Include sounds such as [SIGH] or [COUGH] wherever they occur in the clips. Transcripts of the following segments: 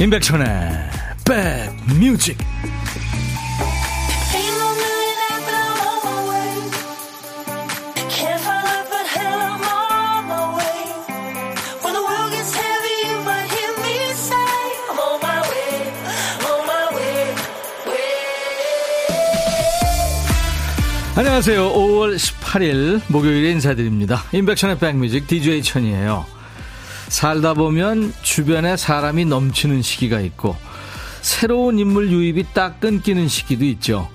임백천의 백뮤직 안녕하세요. 5월 18일 목요일에 인사드립니다. 임백천의 백뮤직 DJ 천이에요. 살다 보면 주변에 사람이 넘치는 시기가 있고 새로운 인물 유입이 딱 끊기는 시기도 있죠.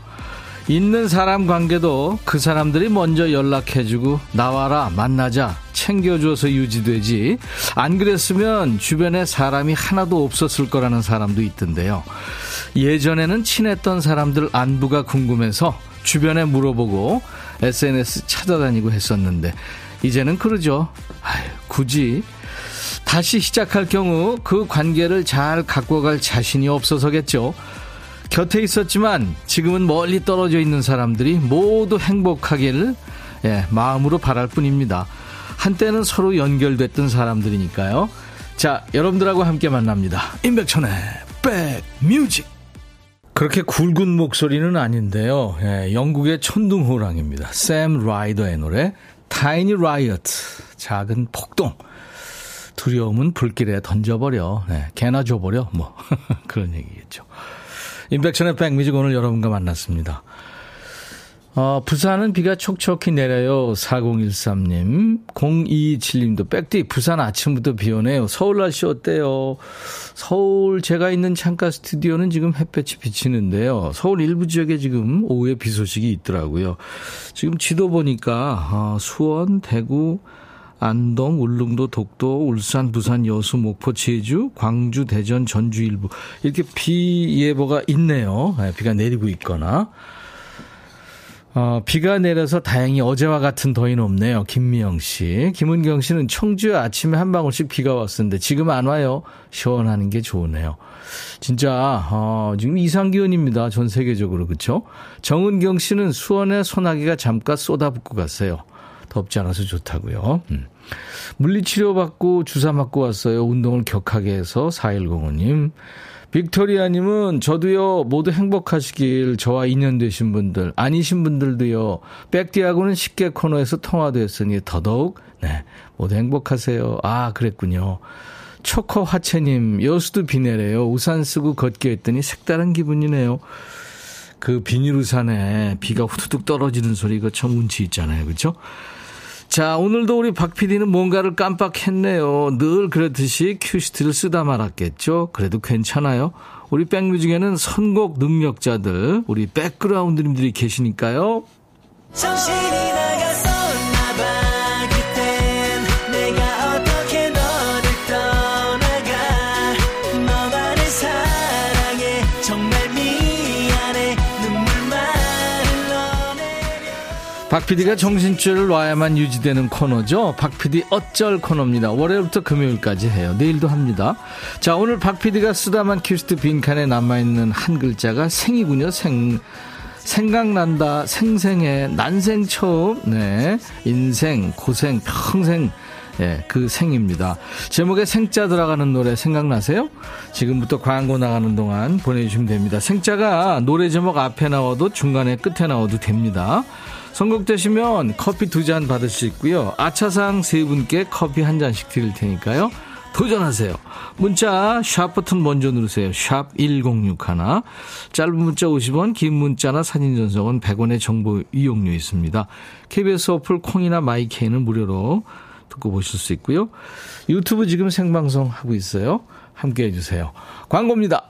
있는 사람 관계도 그 사람들이 먼저 연락해주고 나와라 만나자 챙겨줘서 유지되지 안 그랬으면 주변에 사람이 하나도 없었을 거라는 사람도 있던데요. 예전에는 친했던 사람들 안부가 궁금해서 주변에 물어보고 SNS 찾아다니고 했었는데 이제는 그러죠. 아유, 굳이 다시 시작할 경우 그 관계를 잘 갖고 갈 자신이 없어서겠죠. 곁에 있었지만 지금은 멀리 떨어져 있는 사람들이 모두 행복하기를 예, 마음으로 바랄 뿐입니다. 한때는 서로 연결됐던 사람들이니까요. 자, 여러분들하고 함께 만납니다. 임백천의 백뮤직. 그렇게 굵은 목소리는 아닌데요. 예, 영국의 천둥호랑입니다. 샘 라이더의 노래 Tiny Riot 작은 폭동. 두려움은 불길에 던져버려. 네, 개나 줘버려. 뭐. [LAUGHS] 그런 얘기겠죠. 임백천의 백뮤직 오늘 여러분과 만났습니다. 어, 부산은 비가 촉촉히 내려요. 4013님. 027님도 백디 부산 아침부터 비 오네요. 서울 날씨 어때요? 서울 제가 있는 창가 스튜디오는 지금 햇볕이 비치는데요. 서울 일부 지역에 지금 오후에 비 소식이 있더라고요. 지금 지도 보니까 어, 수원, 대구, 안동, 울릉도, 독도, 울산, 부산, 여수, 목포, 제주, 광주, 대전, 전주 일부 이렇게 비 예보가 있네요. 네, 비가 내리고 있거나. 어, 비가 내려서 다행히 어제와 같은 더위는 없네요. 김미영 씨. 김은경 씨는 청주에 아침에 한 방울씩 비가 왔었는데 지금 안 와요. 시원하는 게 좋으네요. 진짜 어, 지금 이상 기온입니다. 전 세계적으로 그렇죠? 정은경 씨는 수원에 소나기가 잠깐 쏟아붓고 갔어요. 덥지 않아서 좋다고요. 음. 물리치료 받고 주사 맞고 왔어요. 운동을 격하게 해서 4105님. 빅토리아님은 저도요 모두 행복하시길 저와 인연 되신 분들 아니신 분들도요 백디하고는 쉽게 코너에서 통화됐으니 더더욱 네 모두 행복하세요. 아 그랬군요. 초코 화채님 여수도 비 내래요. 우산 쓰고 걷기 했더니 색다른 기분이네요. 그 비닐 우산에 비가 후두둑 떨어지는 소리가 참 운치 있잖아요. 그렇죠? 자, 오늘도 우리 박 PD는 뭔가를 깜빡했네요. 늘 그렇듯이 큐시트를 쓰다 말았겠죠? 그래도 괜찮아요. 우리 백뮤직에는 선곡 능력자들, 우리 백그라운드님들이 계시니까요. 정신이 박 PD가 정신줄을 놔야만 유지되는 코너죠. 박 PD 어쩔 코너입니다. 월요일부터 금요일까지 해요. 내일도 합니다. 자, 오늘 박 PD가 쓰다만 큐시트 빈칸에 남아있는 한 글자가 생이군요. 생. 생각난다, 생생해, 난생 처음, 네. 인생, 고생, 평생, 예, 그 생입니다. 제목에 생자 들어가는 노래 생각나세요? 지금부터 광고 나가는 동안 보내주시면 됩니다. 생자가 노래 제목 앞에 나와도 중간에 끝에 나와도 됩니다. 선곡되시면 커피 두 잔 받을 수 있고요. 아차상 세 분께 커피 한 잔씩 드릴 테니까요. 도전하세요. 문자 샵 버튼 먼저 누르세요. 샵 1061. 짧은 문자 50원, 긴 문자나 사진 전송은 100원의 정보 이용료 있습니다. KBS 어플 콩이나 마이케이는 무료로 듣고 보실 수 있고요. 유튜브 지금 생방송 하고 있어요. 함께 해주세요. 광고입니다.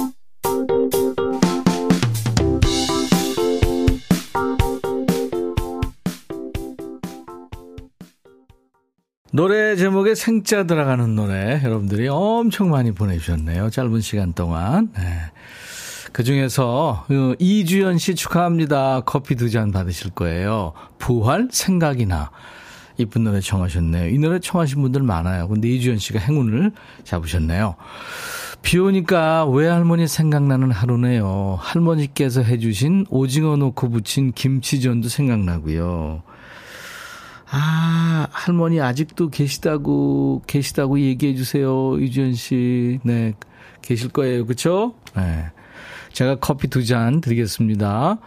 노래 제목에 생자 들어가는 노래 여러분들이 엄청 많이 보내주셨네요. 짧은 시간 동안. 네. 그 중에서 어, 이주연 씨 축하합니다. 커피 두 잔 받으실 거예요. 부활 생각이나. 이쁜 노래 청하셨네요. 이 노래 청하신 분들 많아요. 근데 이주연 씨가 행운을 잡으셨네요. 비 오니까 외할머니 생각나는 하루네요. 할머니께서 해주신 오징어 넣고 부친 김치전도 생각나고요. 아, 할머니 아직도 계시다고, 계시다고 얘기해 주세요. 이주연 씨. 네. 계실 거예요. 그쵸? 네. 제가 커피 두 잔 드리겠습니다.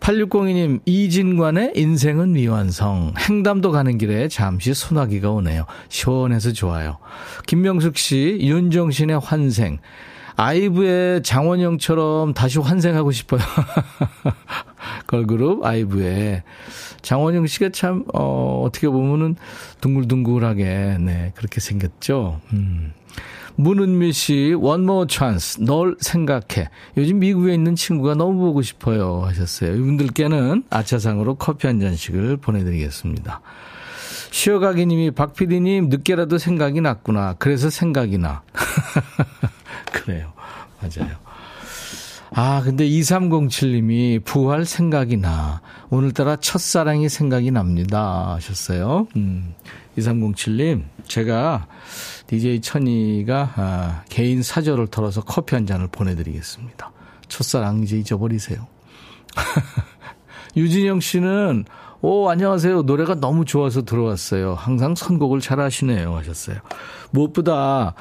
8602님, 이진관의 인생은 미완성. 행담도 가는 길에 잠시 소나기가 오네요. 시원해서 좋아요. 김명숙 씨, 윤정신의 환생. 아이브의 장원영처럼 다시 환생하고 싶어요. [LAUGHS] 걸그룹 아이브의 장원영 씨가 참, 어, 어떻게 보면은 둥글둥글하게, 네, 그렇게 생겼죠. 음. 문은미 씨, one more chance. 널 생각해. 요즘 미국에 있는 친구가 너무 보고 싶어요. 하셨어요. 이분들께는 아차상으로 커피 한 잔씩을 보내드리겠습니다. 쉬어가기 님이 박 PD님 늦게라도 생각이 났구나. 그래서 생각이 나. [LAUGHS] 그래요. 맞아요. 아, 근데 2307님이 부활 생각이 나. 오늘따라 첫사랑이 생각이 납니다. 하셨어요. 음, 2307님, 제가 DJ 천이가 아, 개인 사절을 털어서 커피 한 잔을 보내드리겠습니다. 첫사랑 이제 잊어버리세요. [LAUGHS] 유진영 씨는 오 안녕하세요 노래가 너무 좋아서 들어왔어요. 항상 선곡을 잘 하시네요 하셨어요. 무엇보다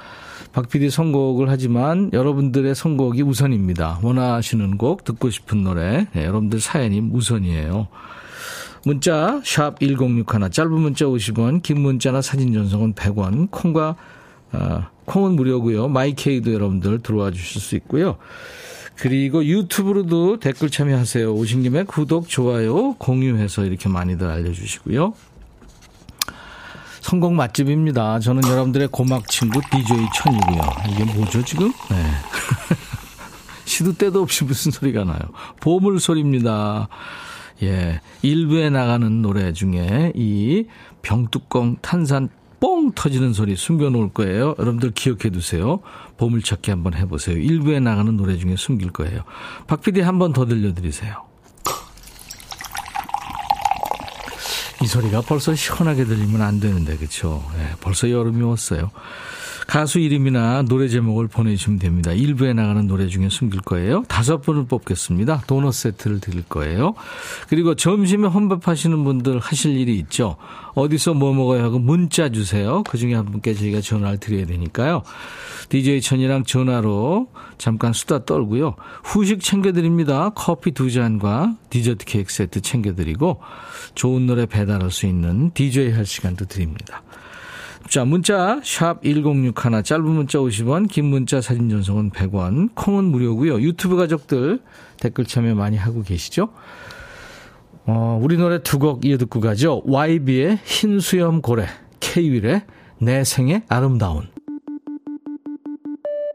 박 PD 선곡을 하지만 여러분들의 선곡이 우선입니다. 원하시는 곡 듣고 싶은 노래 네, 여러분들 사연이 우선이에요. 문자 샵 1061, 짧은 문자 50원, 긴 문자나 사진 전송은 100원, 콩과 어, 콩은 무료고요. 마이케이도 여러분들 들어와 주실 수 있고요. 그리고 유튜브로도 댓글 참여하세요. 오신 김에 구독, 좋아요, 공유해서 이렇게 많이들 알려주시고요. 성공 맛집입니다. 저는 여러분들의 고막 친구 DJ 천이고요. 이게 뭐죠 지금? 네. [LAUGHS] 시도 때도 없이 무슨 소리가 나요. 보물 소리입니다. 예. 일부에 나가는 노래 중에 이 병뚜껑 탄산 뻥 터지는 소리 숨겨놓을 거예요. 여러분들 기억해 두세요. 보물찾기 한번 해보세요. 일부에 나가는 노래 중에 숨길 거예요. 박 PD 한번 더 들려드리세요. 이 소리가 벌써 시원하게 들리면 안 되는데, 그쵸? 네, 벌써 여름이 왔어요. 가수 이름이나 노래 제목을 보내주시면 됩니다. 일부에 나가는 노래 중에 숨길 거예요. 다섯 분을 뽑겠습니다. 도넛 세트를 드릴 거예요. 그리고 점심에 혼밥하시는 분들 하실 일이 있죠. 어디서 뭐 먹어야 하고 문자 주세요. 그 중에 한 분께 저희가 전화를 드려야 되니까요. DJ 천이랑 전화로 잠깐 수다 떨고요. 후식 챙겨드립니다. 커피 두 잔과 디저트 케이크 세트 챙겨드리고 좋은 노래 배달할 수 있는 DJ 할 시간도 드립니다. 자, 문자 샵 1061, 짧은 문자 50원, 긴 문자 사진 전송은 100원, 콩은 무료고요. 유튜브 가족들 댓글 참여 많이 하고 계시죠? 어, 우리 노래 두 곡 이어 듣고 가죠. YB의 흰 수염 고래, K-윌의 내 생의 아름다운.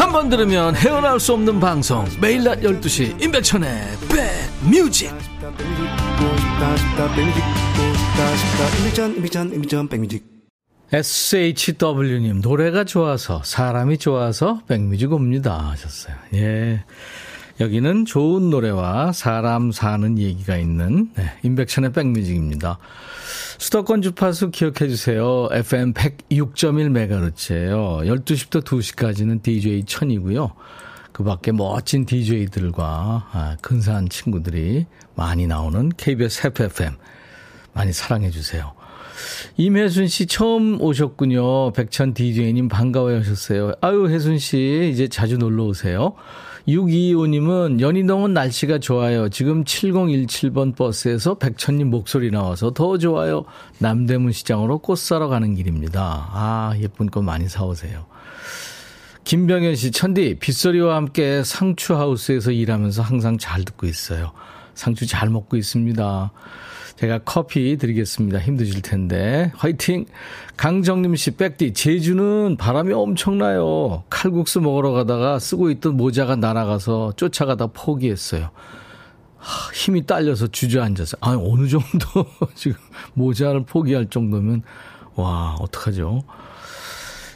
한 번 들으면 헤어나올 수 없는 방송. 매일 낮 12시 임백천의 백뮤직. SHW님 노래가 좋아서 사람이 좋아서 백뮤직 옵니다. 하셨어요. 예 여기는 좋은 노래와 사람 사는 얘기가 있는 네, 임백천의 백뮤직입니다 수도권 주파수 기억해 주세요. FM 106.1MHz예요. 12시부터 2시까지는 DJ 천이고요. 그 밖에 멋진 DJ들과 아, 근사한 친구들이 많이 나오는 KBS FFM 많이 사랑해 주세요. 임혜순 씨 처음 오셨군요. 백천 DJ님 반가워 하셨어요. 아유, 혜순 씨 이제 자주 놀러 오세요. 625님은 연희동은 날씨가 좋아요. 지금 7017번 버스에서 백천님 목소리 나와서 더 좋아요. 남대문 시장으로 꽃 사러 가는 길입니다. 아, 예쁜 꽃 많이 사오세요. 김병현 씨, 천디, 빗소리와 함께 상추하우스에서 일하면서 항상 잘 듣고 있어요. 상추 잘 먹고 있습니다. 제가 커피 드리겠습니다. 힘드실 텐데. 화이팅! 강정림 씨, 백디, 제주는 바람이 엄청나요. 칼국수 먹으러 가다가 쓰고 있던 모자가 날아가서 쫓아가다 포기했어요. 하, 힘이 딸려서 주저앉아서. 아, 어느 정도 [LAUGHS] 지금 모자를 포기할 정도면, 와, 어떡하죠?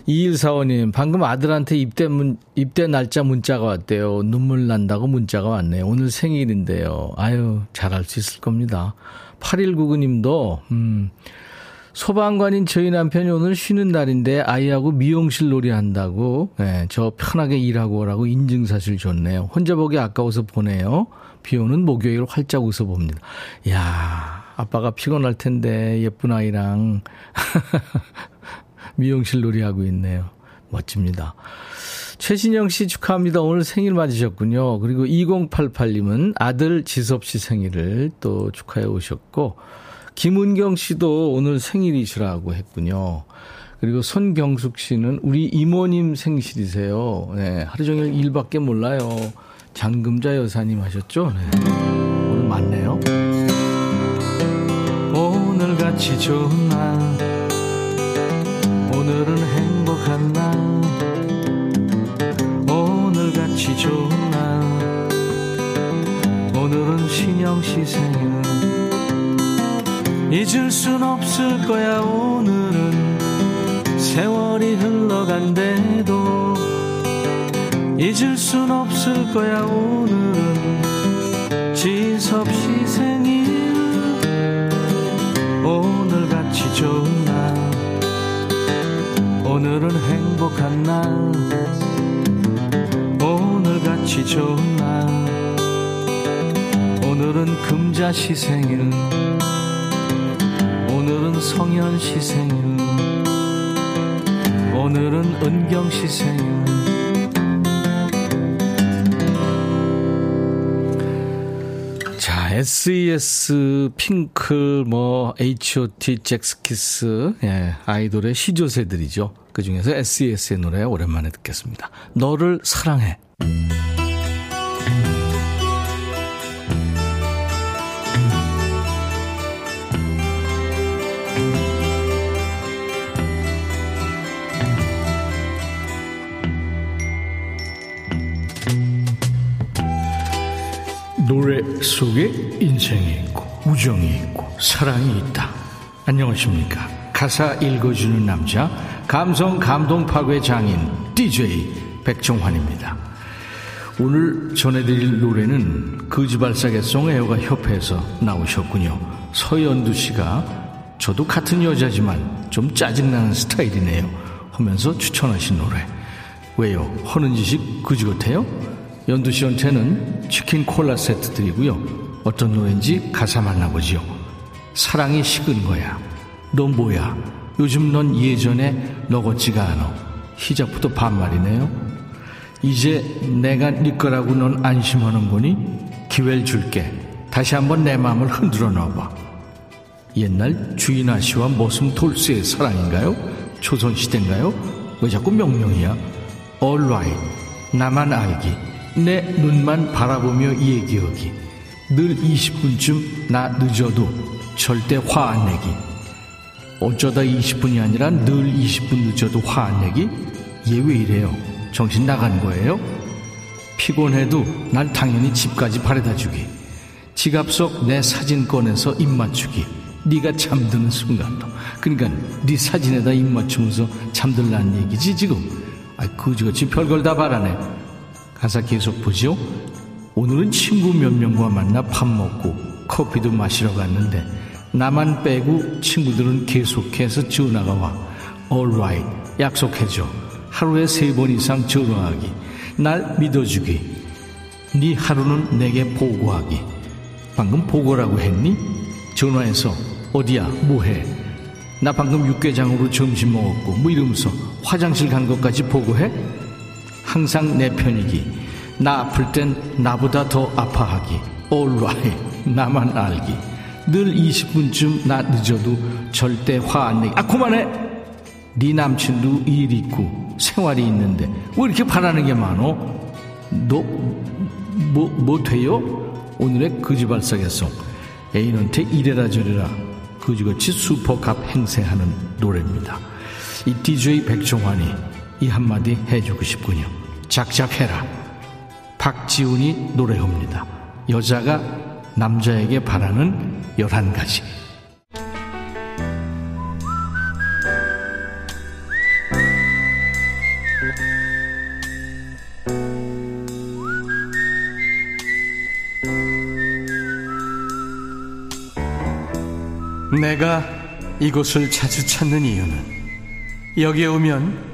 2145님, 방금 아들한테 입대 문, 입대 날짜 문자가 왔대요. 눈물 난다고 문자가 왔네요. 오늘 생일인데요. 아유, 잘할 수 있을 겁니다. 8199님도, 음, 소방관인 저희 남편이 오늘 쉬는 날인데 아이하고 미용실 놀이 한다고, 네, 저 편하게 일하고 오라고 인증사실 줬네요. 혼자 보기 아까워서 보내요. 비 오는 목요일 활짝 웃어봅니다. 야 아빠가 피곤할 텐데 예쁜 아이랑 [LAUGHS] 미용실 놀이하고 있네요. 멋집니다. 최신영 씨 축하합니다. 오늘 생일 맞으셨군요. 그리고 2088님은 아들 지섭 씨 생일을 또 축하해 오셨고, 김은경 씨도 오늘 생일이시라고 했군요. 그리고 손경숙 씨는 우리 이모님 생실이세요. 네, 하루 종일 일밖에 몰라요. 장금자 여사님 하셨죠? 네. 오늘 맞네요. 오늘 같이 좋은 날 오늘은 행복한 날 오늘 같이 좋은 날. 오늘은 신영 씨 생일. 잊을 순 없을 거야 오늘은. 세월이 흘러간대도 잊을 순 없을 거야 오늘은. 지섭 씨 생일 금자시 생일 오늘은 성현시 생일 오늘은 은경시 생일 자, SES, 핑크, 뭐, H.O.T, 잭스키스, 예, 아이돌의 시조새들이죠. 그 중에서 SES의 노래 오랜만에 듣겠습니다. 너를 사랑해. 노래 속에 인생이 있고 우정이 있고 사랑이 있다. 안녕하십니까. 가사 읽어주는 남자 감성 감동 파괴 장인 DJ 백종환입니다. 오늘 전해드릴 노래는 거지발사계송 애호가 협회에서 나오셨군요. 서연두 씨가 저도 같은 여자지만 좀 짜증나는 스타일이네요. 하면서 추천하신 노래. 왜요? 허는 짓이 그지 같아요? 연두 씨한테는 치킨 콜라 세트 드리고요. 어떤 노래인지 가사 만나보지요. 사랑이 식은 거야. 너 뭐야? 요즘 넌 예전에 너 같지가 않아. 시작부터 반말이네요. 이제 내가 네 거라고 넌 안심하는 거니? 기회를 줄게. 다시 한번 내 마음을 흔들어 놔봐. 옛날 주인 아 씨와 머슴 돌쇠의 사랑인가요? 조선시대인가요? 왜 자꾸 명령이야? Alright. 나만 알기. 내 눈만 바라보며 얘기하기. 늘 20분쯤 나 늦어도 절대 화 안 내기. 어쩌다 20분이 아니라 늘 20분 늦어도 화 안 내기? 얘 왜 이래요? 정신 나간 거예요? 피곤해도 날 당연히 집까지 바래다 주기. 지갑 속 내 사진 꺼내서 입 맞추기. 네가 잠드는 순간도. 그러니까 네 사진에다 입 맞추면서 잠들라는 얘기지 지금. 아, 그지같이 별걸 다 바라네. 가사 계속 보죠. 오늘은 친구 몇 명과 만나 밥 먹고 커피도 마시러 갔는데 나만 빼고 친구들은 계속해서 전화가 와. Alright, 약속해줘. 하루에 세 번 이상 전화하기. 날 믿어주기. 네 하루는 내게 보고하기. 방금 보고라고 했니? 전화해서 어디야? 뭐해? 나 방금 육개장으로 점심 먹었고 뭐 이러면서 화장실 간 것까지 보고해? 항상 내 편이기. 나 아플 땐 나보다 더 아파하기. Alright, 나만 알기. 늘 20분쯤 나 늦어도 절대 화 안 내기. 아, 그만해! 네 남친도 일 있고 생활이 있는데 왜 이렇게 바라는 게 많어? 너, 뭐, 뭐 돼요? 오늘의 거지발사계송 애인한테 이래라 저래라 거지같이 슈퍼갑 행세하는 노래입니다. 이 DJ 백종환이 이 한마디 해주고 싶군요. 작작해라. 박지훈이 노래합니다. 여자가 남자에게 바라는 11가지. 내가 이곳을 자주 찾는 이유는 여기에 오면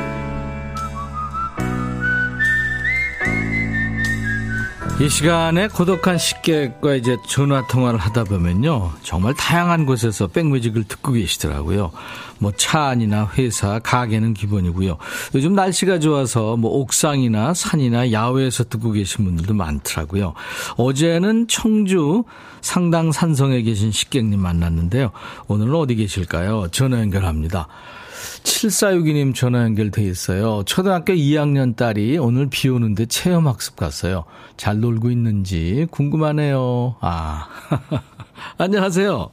이 시간에 고독한 식객과 이제 전화 통화를 하다 보면요. 정말 다양한 곳에서 백뮤직을 듣고 계시더라고요. 뭐 차 안이나 회사, 가게는 기본이고요. 요즘 날씨가 좋아서 뭐 옥상이나 산이나 야외에서 듣고 계신 분들도 많더라고요. 어제는 청주 상당 산성에 계신 식객님 만났는데요. 오늘은 어디 계실까요? 전화 연결합니다. 7462님 전화 연결돼 있어요. 초등학교 2학년 딸이 오늘 비 오는데 체험학습 갔어요. 잘 놀고 있는지 궁금하네요. 아. [LAUGHS] 안녕하세요.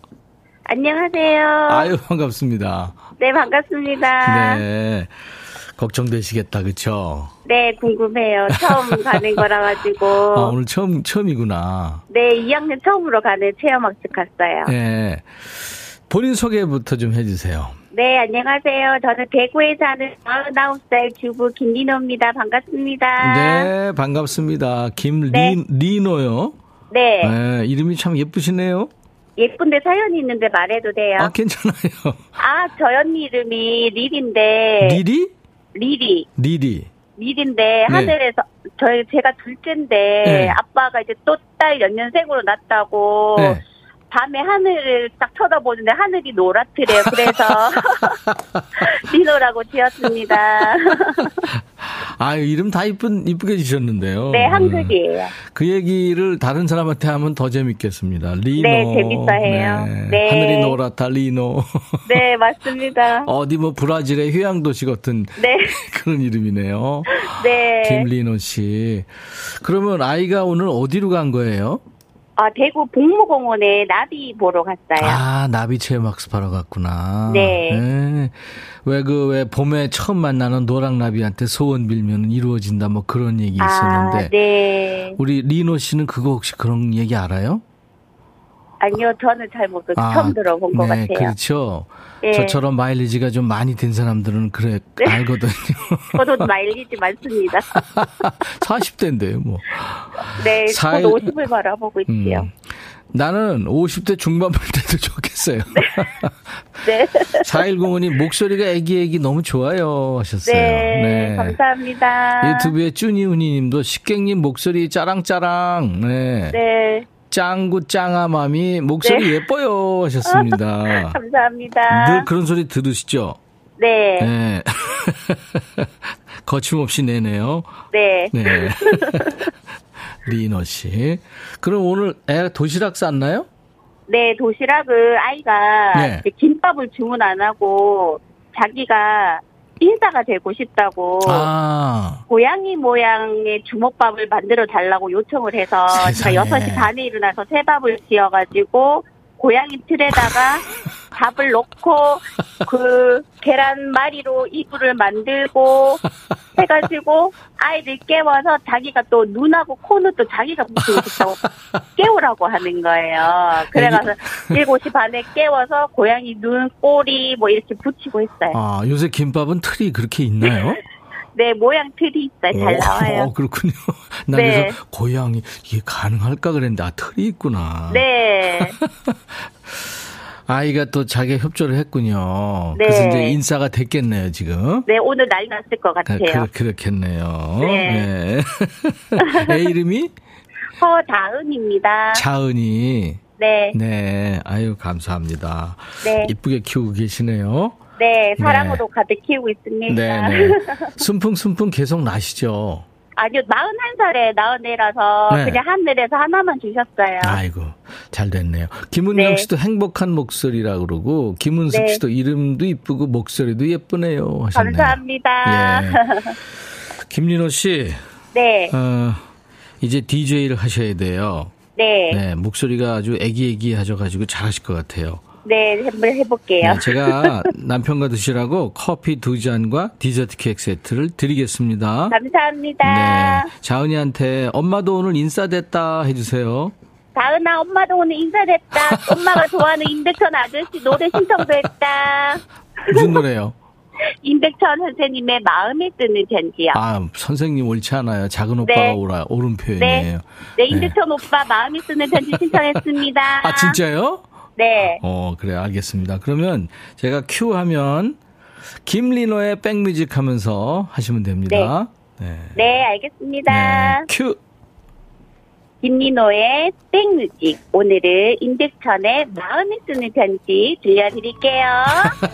안녕하세요. 아유, 반갑습니다. 네, 반갑습니다. 네. 걱정되시겠다, 그쵸? 네, 궁금해요. 처음 가는 거라 가지고. [LAUGHS] 아, 오늘 처음, 처음이구나. 네, 2학년 처음으로 가는 체험학습 갔어요. 네. 본인 소개부터 좀 해주세요. 네, 안녕하세요. 저는 대구에 사는 49살 주부 김리노입니다. 반갑습니다. 네, 반갑습니다. 김리노요? 네. 네. 이름이 참 예쁘시네요. 예쁜데 사연이 있는데 말해도 돼요? 아, 괜찮아요. [LAUGHS] 아, 저 언니 이름이 릴인데. 리리? 리리. 리리. 리리인데 네. 하늘에서 저희 제가 둘째인데 네. 아빠가 이제 또 딸 연년생으로 낳았다고 네. 밤에 하늘을 딱 쳐다보는데 하늘이 노랗더래요. 그래서 [LAUGHS] 리노라고 지었습니다. [LAUGHS] 아유, 이름 다 이쁜, 이쁘게 지셨는데요. 네, 한글이에요. 그 얘기를 다른 사람한테 하면 더 재밌겠습니다. 리노. 네, 재밌어 해요. 네. 하늘이 노랗다, 리노. 네, 맞습니다. [LAUGHS] 어디 뭐 브라질의 휴양도시 같은 네, 그런 이름이네요. 네. 김리노 씨. 그러면 아이가 오늘 어디로 간 거예요? 아, 대구 복무공원에 나비 보러 갔어요. 아, 나비 체험학습 하러 갔구나. 네. 왜 그, 왜 봄에 처음 만나는 노랑 나비한테 소원 빌면 이루어진다 뭐 그런 얘기 있었는데. 아, 네. 우리 리노 씨는 그거 혹시 그런 얘기 알아요? 아니요, 저는 잘 모르고 처음 들어본 것 네, 같아요. 그렇죠. 네. 저처럼 마일리지가 좀 많이 된 사람들은 그래 네. 알거든요. [LAUGHS] 저도 마일리지 많습니다. [LAUGHS] 40대인데요, 뭐. 네, 사일- 저도 50을 바라보고 있지요. 음. 나는 50대 중반일 때도 [LAUGHS] 좋겠어요. 네. 4105님 목소리가 애기애기 너무 좋아요 하셨어요. 네, 감사합니다. 유튜브에 쭈니우니 님도 식객님 목소리 짜랑짜랑. 네. 네, 짱구 짱아맘이 목소리 예뻐요 하셨습니다. [LAUGHS] 감사합니다. 늘 그런 소리 들으시죠? 네, 네. [LAUGHS] 거침없이 내네요. 네. 네. [LAUGHS] 리너 씨. 그럼 오늘 애 도시락 쌌나요? 네, 도시락을 아이가 네. 김밥을 주문 안 하고 자기가 인싸가 되고 싶다고 아. 고양이 모양의 주먹밥을 만들어 달라고 요청을 해서. 제가 6시 반에 일어나서 새밥을 지어가지고 고양이 틀에다가 밥을 넣고 그 계란말이로 이불을 만들고 해가지고 아이들 깨워서 자기가 또 눈하고 코는 또 자기가 붙이고 싶다고 깨우라고 하는 거예요. 그래가서 7시 반에 깨워서 고양이 눈, 꼬리 뭐 이렇게 붙이고 했어요. 아, 요새 김밥은 틀이 그렇게 있나요? [LAUGHS] 네, 모양 틀이 있어요. 잘 오, 나와요. 어, [LAUGHS] 그렇군요. [LAUGHS] 나 네. 그래서 고양이 이게 가능할까 그랬는데 아 틀이 있구나. 네. [LAUGHS] 아이가 또 자기 협조를 했군요. 네. 그래서 이제 인싸가 됐겠네요 지금. 네, 오늘 난리 났을 것 그, 같아요. 그, 그렇겠네요. 네. 네. 애 이름이 허다은입니다. 차은이. 네, 네. 아유 감사합니다. 네, 이쁘게 키우고 계시네요. 네, 사랑으로 가득 키우고 있습니다. 네네. [LAUGHS] 순풍순풍 계속 나시죠. 아니요, 41살에 낳은 애라서 네. 그냥 하늘에서 하나만 주셨어요. 아이고, 잘 됐네요. 김은영 네. 씨도 행복한 목소리라 그러고, 김은숙 네. 씨도 이름도 이쁘고, 목소리도 예쁘네요. 하셨네요. 감사합니다. 예. 김민호 씨, [LAUGHS] 네, 어, 이제 DJ를 하셔야 돼요. 네, 네, 네, 목소리가 아주 애기애기 하셔가지고 잘하실 것 같아요. 네, 한번 해볼게요. 네, 제가 [LAUGHS] 남편과 드시라고 커피 두 잔과 디저트 케이크 세트를 드리겠습니다. 감사합니다. 네, 자은이한테 엄마도 오늘 인싸됐다 해주세요. 다은아, 엄마도 오늘 인사됐다. 엄마가 좋아하는 [LAUGHS] 임백천 아저씨 노래 신청도 했다. [LAUGHS] 무슨 노래요? 임백천 선생님의 마음에 드는 편지요. 아, 선생님 옳지 않아요. 작은 오빠가 네. 오라, 옳은 네, 표현이에요. 네, 임백천 오빠 마음에 드는 편지 신청했습니다. 아, 진짜요? 네, 어, 그래, 알겠습니다. 그러면 제가 큐 하면 김리노의 백뮤직 하면서 하시면 됩니다. 네. 네, 알겠습니다. 네, 큐. 김리노의 백뮤직. 오늘은 임백천의 마음에 드는 편지 들려드릴게요.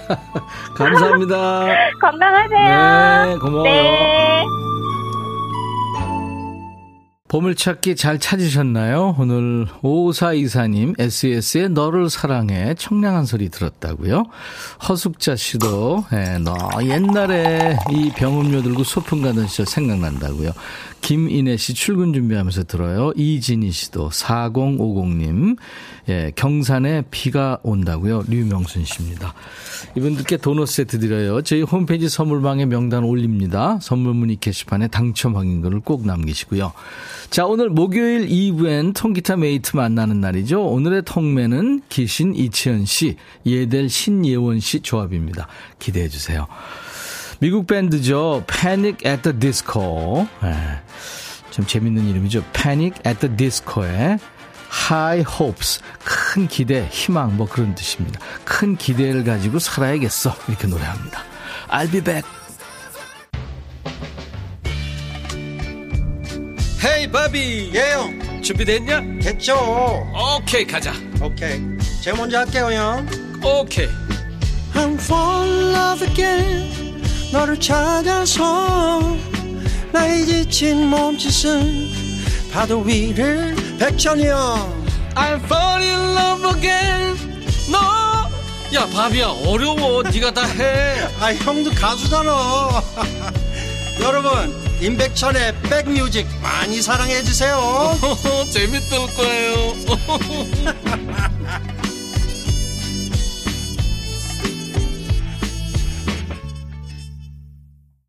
[LAUGHS] 감사합니다. [LAUGHS] 건강하세요. 네, 고마워요. 네. 보물찾기 잘 찾으셨나요? 오늘 5424님 SES의 너를 사랑해 청량한 소리 들었다고요? 허숙자 씨도 예, 너 옛날에 이 병음료 들고 소풍 가던 시절 생각난다고요. 김인혜 씨 출근 준비하면서 들어요. 이진희 씨도 4050님 예, 경산에 비가 온다고요. 류명순 씨입니다. 이분들께 도넛 세트 드려요. 저희 홈페이지 선물방에 명단 올립니다. 선물 문의 게시판에 당첨 확인글을 꼭 남기시고요. 자, 오늘 목요일 2부엔 통기타 메이트 만나는 날이죠. 오늘의 통매는 기신 이치현 씨, 예델 신예원 씨 조합입니다. 기대해 주세요. 미국 밴드죠. Panic at the Disco. 예, 좀 재밌는 이름이죠. Panic at the Disco의 High Hopes. 큰 기대, 희망, 뭐 그런 뜻입니다. 큰 기대를 가지고 살아야겠어. 이렇게 노래합니다. I'll be back. 헤이 바비 예영 준비됐냐? 됐죠 오케이 가자 오케이 제가 먼저 할게요 형 오케이 I'm fall in love again 너를 찾아서 나의 지친 몸짓은 파도 위를 백천이 형 I'm fall in love again. 너야 바비야 어려워. 네가 다 해. [LAUGHS] 아 형도 가수잖아. [LAUGHS] 여러분 임백천의 백뮤직 많이 사랑해 주세요. [LAUGHS] 재밌을 거예요.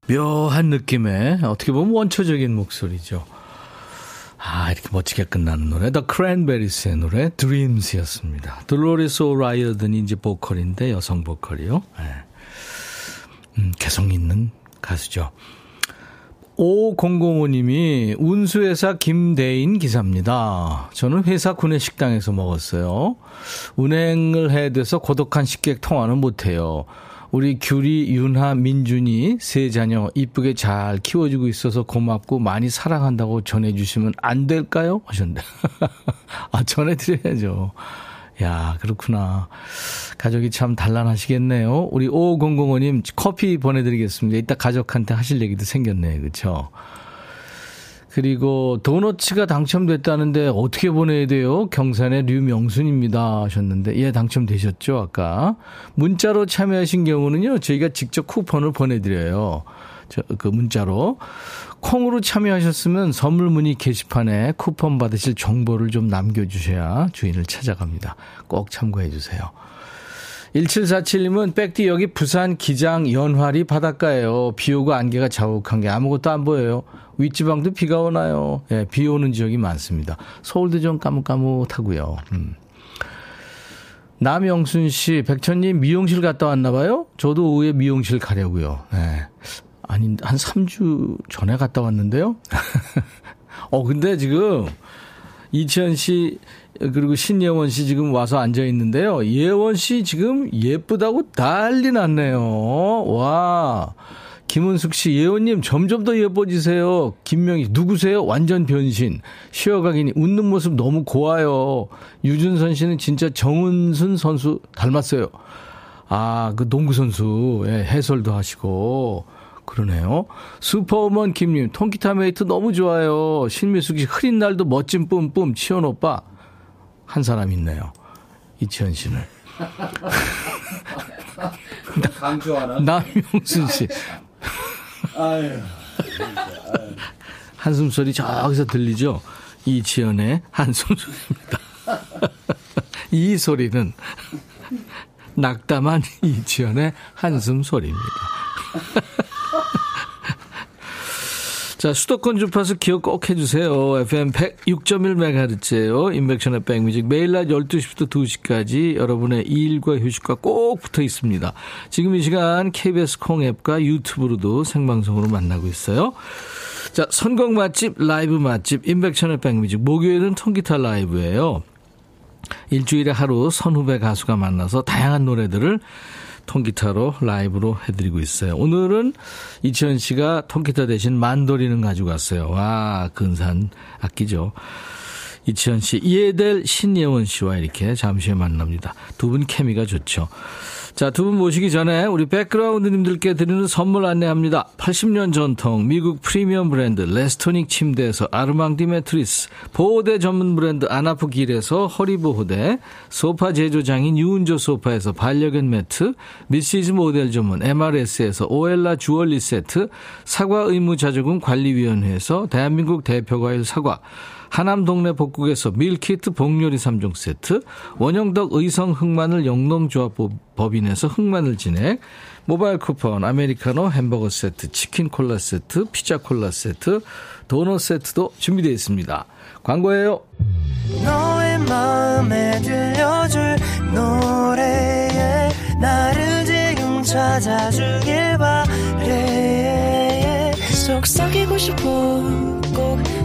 묘한 느낌의 어떻게 보면 원초적인 목소리죠. 아, 이렇게 멋지게 끝나는 노래. The Cranberries의 노래, Dreams였습니다. 드로리스 오라이어든이 이제 보컬인데, 여성 보컬이요. 네. 음, 개성 있는 가수죠. 5005님이 운수회사 김대인 기사입니다. 저는 회사 구내 식당에서 먹었어요. 운행을 해야 돼서 고독한 식객 통화는 못해요. 우리 규리, 윤하, 민준이 세 자녀 이쁘게 잘 키워주고 있어서 고맙고 많이 사랑한다고 전해주시면 안 될까요? 하셨는데. [LAUGHS] 아, 전해드려야죠. 야, 그렇구나. 가족이 참 단란하시겠네요. 우리 5005님 커피 보내드리겠습니다. 이따 가족한테 하실 얘기도 생겼네요. 그쵸? 그 리고 도너츠가 당첨됐다는데 어떻게 보내야 돼요? 경산의 류명순입니다 하셨는데 예 당첨되셨죠 아까 문자로 참여하신 경우는요 저희가 직접 쿠폰을 보내드려요 저, 그 문자로 콩으로 참여하셨으면 선물 문의 게시판에 쿠폰 받으실 정보를 좀 남겨주셔야 주인을 찾아갑니다 꼭 참고해 주세요 1747님은 백디 여기 부산 기장 연화리 바닷가예요. 비 오고 안개가 자욱한 게 아무것도 안 보여요. 윗지방도 비가 오나요? 예, 비 오는 지역이 많습니다. 서울도 좀 까뭇까뭇하고요. 음. 남영순 씨, 백천님 미용실 갔다 왔나 봐요? 저도 오후에 미용실 가려고요. 예. 아니, 한 3주 전에 갔다 왔는데요? [LAUGHS] 어, 근데 지금 이치현 씨, 그리고 신예원 씨 지금 와서 앉아 있는데요. 예원 씨 지금 예쁘다고 난리 났네요. 와. 김은숙 씨, 예원님 점점 더 예뻐지세요. 김명희, 누구세요? 완전 변신. 쉬어가기 님 웃는 모습 너무 고와요. 유준선 씨는 진짜 정은순 선수 닮았어요. 아, 그 농구 선수, 예, 해설도 하시고. 그러네요. 슈퍼우먼 김님, 통기타 메이트 너무 좋아요. 신미숙 씨, 흐린 날도 멋진 뿜뿜, 치현 오빠. 한 사람 있네요. 이치현 씨는. [LAUGHS] 강조하나? 남용순 씨. 아유. 한숨 소리 저기서 들리죠? 이치현의 한숨 소리입니다. [LAUGHS] 이 소리는 낙담한 이치현의 한숨 소리입니다. [LAUGHS] 자, 수도권 주파수 기억 꼭 해주세요. FM 106.1MHz예요. 인백션의 백뮤직. 매일 낮 12시부터 2시까지 여러분의 일과 휴식과 꼭 붙어 있습니다. 지금 이 시간 KBS 콩 앱과 유튜브로도 생방송으로 만나고 있어요. 자, 선곡 맛집, 라이브 맛집, 인백션의 백뮤직. 목요일은 통기타 라이브예요. 일주일에 하루 선후배 가수가 만나서 다양한 노래들을 통기타로 라이브로 해드리고 있어요. 오늘은 이치현 씨가 통기타 대신 만도리는 가지고 왔어요. 와, 근산 악기죠. 이치현 씨, 이해될 신예원 씨와 이렇게 잠시 후에 만납니다. 두 분 케미가 좋죠. 자, 두 분 모시기 전에 우리 백그라운드님들께 드리는 선물 안내합니다. 80년 전통 미국 프리미엄 브랜드 레스토닉 침대에서 아르망디 매트리스, 보호대 전문 브랜드 아나프 길에서 허리보호대, 소파 제조장인 유운조 소파에서 반려견 매트, 미시즈 모델 전문 MRS에서 오엘라 주얼리 세트, 사과 의무자조금 관리위원회에서 대한민국 대표과일 사과, 하남 동네 복국에서 밀키트 복요리 3종 세트, 원형덕 의성 흑마늘 영농조합 법인에서 흑마늘 진액, 모바일 쿠폰, 아메리카노 햄버거 세트, 치킨 콜라 세트, 피자 콜라 세트, 도넛 세트도 준비되어 있습니다. 광고예요. 찾아주길 바래 속삭이고 싶어 꼭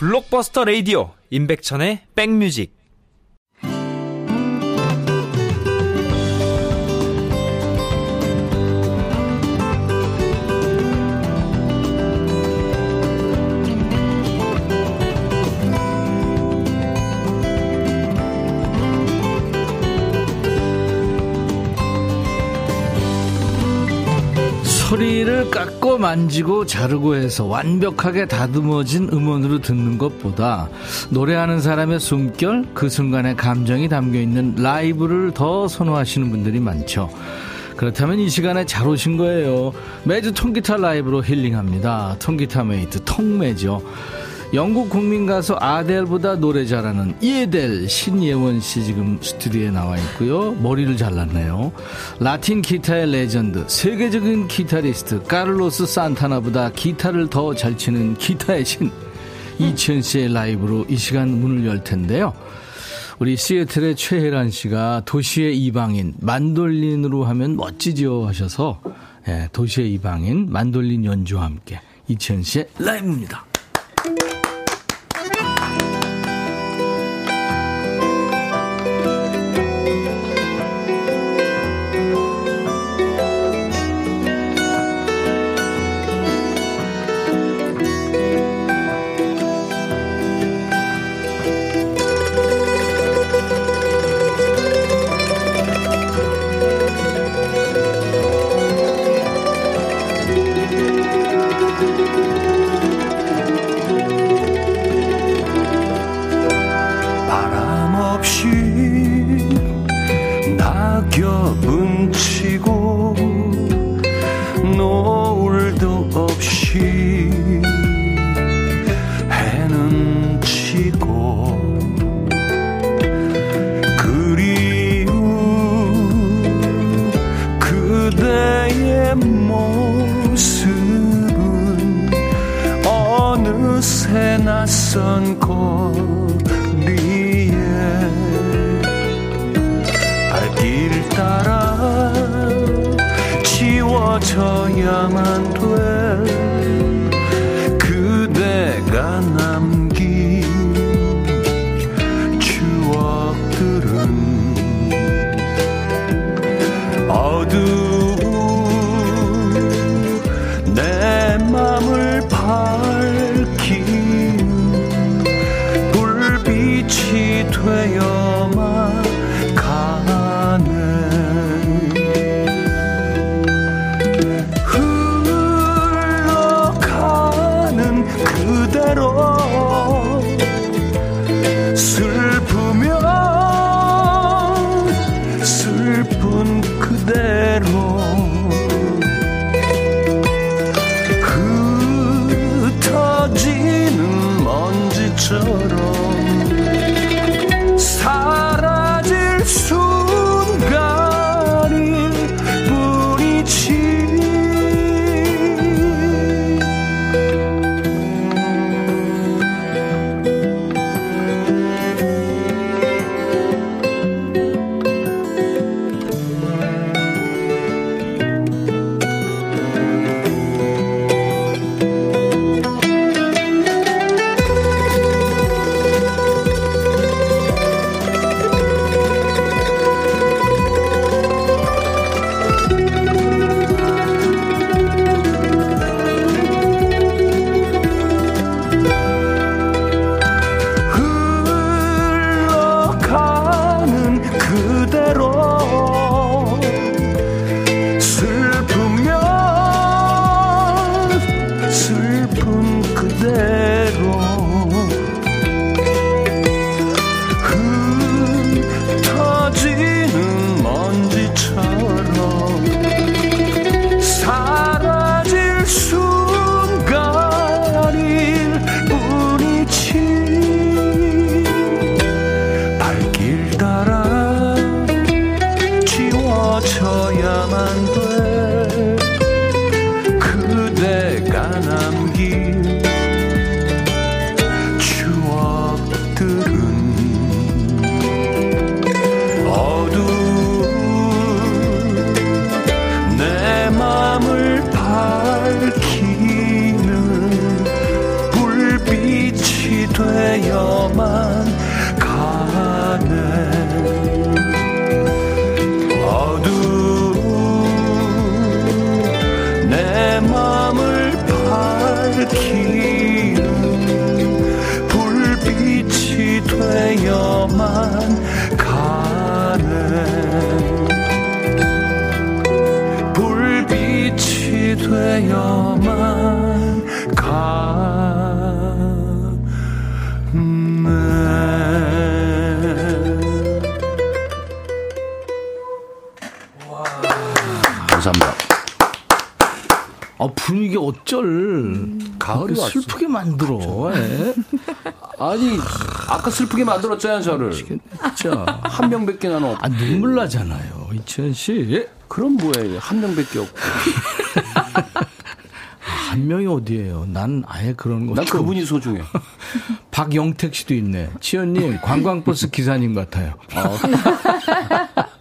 블록버스터 레이디오 임백천의 백뮤직 소리를 깎고 만지고 자르고 해서 완벽하게 다듬어진 음원으로 듣는 것보다 노래하는 사람의 숨결, 그 순간의 감정이 담겨 있는 라이브를 더 선호하시는 분들이 많죠. 그렇다면 이 시간에 잘 오신 거예요. 매주 통기타 라이브로 힐링합니다. 통기타 메이트 통매죠. 영국 국민 가수 아델보다 노래 잘하는 이에델 신예원 씨 지금 스튜디오에 나와 있고요. 머리를 잘랐네요. 라틴 기타의 레전드, 세계적인 기타리스트 카를로스 산타나보다 기타를 더 잘 치는 기타의 신 이치현 씨의 라이브로 이 시간 문을 열 텐데요. 우리 시애틀의 최혜란 씨가 도시의 이방인 만돌린으로 하면 멋지지요 하셔서 예, 도시의 이방인 만돌린 연주와 함께 이치현 씨의 라이브입니다. 어쩔. 가을이 왔어. 슬프게 만들어. 예. 아니 아까 슬프게 만들었잖아요 저를 진짜. 한 명밖에 나는 없. 아, 눈물 나잖아요. 이치현 씨. 예? 그럼 뭐예요? 한 명밖에 없고. [LAUGHS] 한 명이 어디예요? 난 아예 그런 거. 난 그분이 소중해. [LAUGHS] 박영택 씨도 있네. 치현님, 관광버스 [LAUGHS] 기사님 같아요.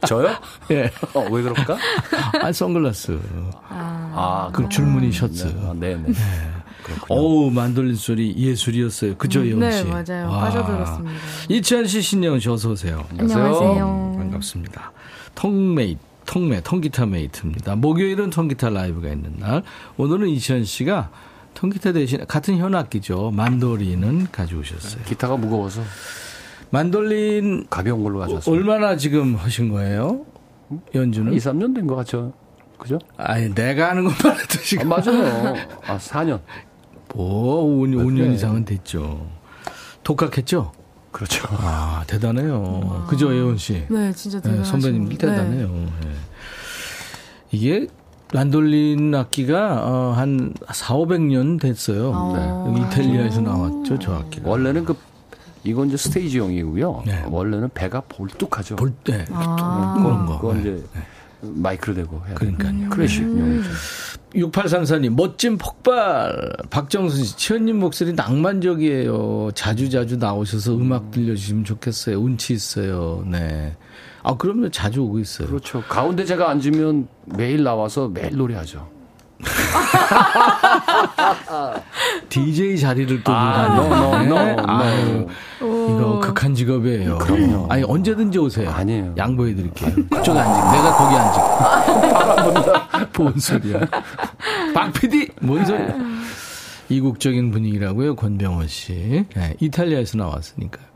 저요? 예. 어, 왜 그럴까? 아, 선글라스. 아, 그 줄무늬 셔츠. 아, 네네. 어우, 만돌린 소리 예술이었어요. 그죠, 예원 네, 씨? 맞아요. 와. 빠져들었습니다. 이치현 씨, 신영 씨, 어서 오세요. 안녕하세요. 반갑습니다. 통메이트, 통메, 통기타 메이트입니다. 목요일은 통기타 라이브가 있는 날. 오늘은 이치현 씨가 통기타 대신 같은 현악기죠. 만도린은 가져오셨어요. 기타가 무거워서 만돌린 가벼운 걸로 가져왔어요. 얼마나 지금 하신 거예요? 연주는? 2, 3년 된 것 같죠? 그죠? 아니, 내가 하는 것만 해도 아, 지금. 맞아요. 아, 4년. 뭐, 5년, 5년 그래. 이상은 됐죠. 독학했죠? 그렇죠. 아, 대단해요. 그죠, 예원 씨? 네, 진짜 네, 대단하시고. 선배님들 대단해요. 네. 이게 만돌린 악기가 어, 한 4, 500년 됐어요. 아. 여기 이탈리아에서 나왔죠, 저 악기가. 원래는 그, 이건 이제 스테이지용이고요. 네. 원래는 배가 볼뚝하죠. 볼 때. 아. 그런 거. 그건 네. 이제 마이크를 대고 해야 그러니까요. 되는 클래식용이죠. 6834님, 멋진 폭발. 박정순 씨, 치현님 목소리 낭만적이에요. 자주 자주 나오셔서 음악 들려주시면 좋겠어요. 운치 있어요. 네. 아, 그럼요. 자주 오고 있어요. 그렇죠. 가운데 제가 앉으면 매일 나와서 매일 노래하죠. DJ 자리를 또 아, 밀어내. no, no, no, 이거 극한 직업이에요. 그럼요. 아니 언제든지 오세요. 아니에요. 양보해 드릴게요. 그쪽에 앉아. 내가 거기 앉아. [LAUGHS] 뭔 소리야? 박 PD 뭔 소리야? 이국적인 분위기라고요, 권병호 씨. 네, 이탈리아에서 나왔으니까요.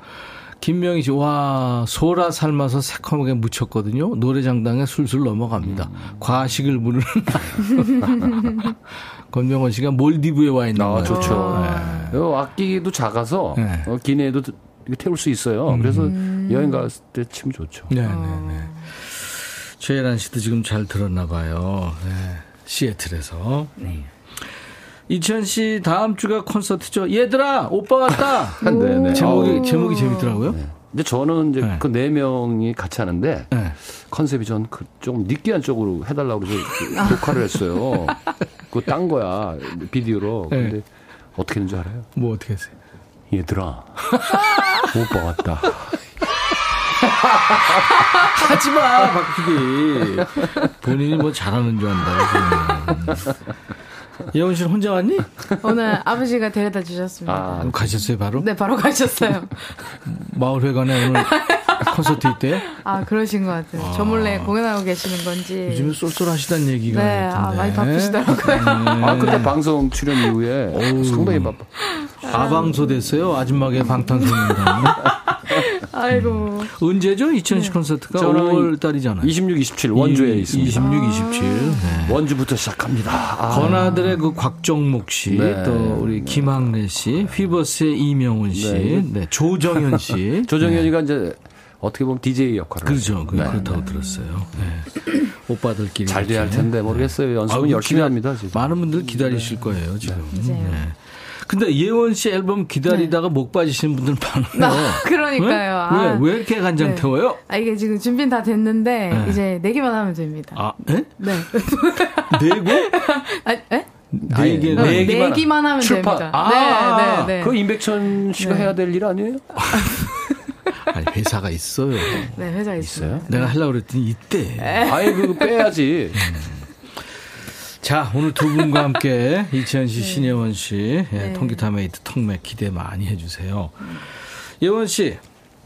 김명희 씨, 와, 소라 삶아서 새콤하게 무쳤거든요. 노래장당에 술술 넘어갑니다. 과식을 부르는. [LAUGHS] 권병호 씨가 몰디브에 와 있는 아, 거예요. 좋죠. 네. 요 악기도 작아서 네. 어, 기내에도 태울 수 있어요. 그래서 여행 갔을 때 침 좋죠. 네, 네, 네. 최예란 씨도 지금 잘 들었나 봐요. 네. 시애틀에서. 네. 이천 씨 다음 주가 콘서트죠. 얘들아 오빠 왔다. [LAUGHS] 네, 네. 제목이 제목이 재밌더라고요. 근데 저는 이제 네. 그네 명이 같이 하는데 네. 컨셉이 전 그 좀 느끼한 쪽으로 해달라고 그래서 그 [LAUGHS] 녹화를 했어요. 그거 딴 거야 비디오로. 네. 근데 어떻게 했는지 알아요? 뭐 어떻게 했어요? 얘들아 [LAUGHS] 오빠 왔다. 하지 마, 박PD. 본인이 뭐 잘하는 줄 안다. 예원 씨는 혼자 왔니? 오늘 아버지가 데려다 주셨습니다. 아, 가셨어요, 바로? 네, 바로 가셨어요. [LAUGHS] 마을회관에 오늘 콘서트 있대요? 아, 그러신 것 같아요. 저 몰래 공연하고 계시는 건지. 요즘에 쏠쏠하시다는 얘기가 네, 있던데. 아, 많이 바쁘시더라고요. 아 그때 방송 출연 이후에 상당히 바빠. 아방소 됐어요? 아줌마계 방탄소년단. 아이고. 언제죠? 2010 콘서트가 저는 5월 달이잖아요. 26, 27 원주에 있습니다. 26, 27. 네. 원주부터 시작합니다. 아, 건아들의 그 곽정목 씨, 네. 또 우리 김학래 씨, 휘버스의 이명훈 씨, 네. 네. 조정현 씨. [LAUGHS] 조정현이가 이제 어떻게 보면 DJ 역할을 그렇죠. 하죠. 그, 네. 그렇다고 들었어요. 네. 오빠들끼리. 잘 돼야 할. 텐데 모르겠어요. 연습은 아유, 열심히 기다- 합니다. 진짜. 많은 분들 기다리실 거예요, 지금. 네. 근데 예원 씨 앨범 기다리다가 목 빠지시는 분들 많아요. 아, [LAUGHS] 그러니까요. 왜? 아. 왜? 왜 이렇게 간장 네. 태워요? 아, 이게 지금 준비는 다 됐는데, 네. 이제 내기만 하면 됩니다. 아, 네? 네. [LAUGHS] 내고? 아, 에? 네 개, 아니, 네 개. 내기만- 내기만 하면 출판. 됩니다. 아, 네, 네, 네. 그 임백천 씨가 네. 해야 될 일 아니에요? [LAUGHS] 아니, 회사가 있어요. 네, 회사 있어요. 내가 하려고 그랬더니 이때. 아예 그거 빼야지. 자, 오늘 두 분과 [LAUGHS] 함께 이치현 씨, 신예원 씨, 예, 네. 통기타 메이트 통매 기대 많이 해주세요. 예원 씨,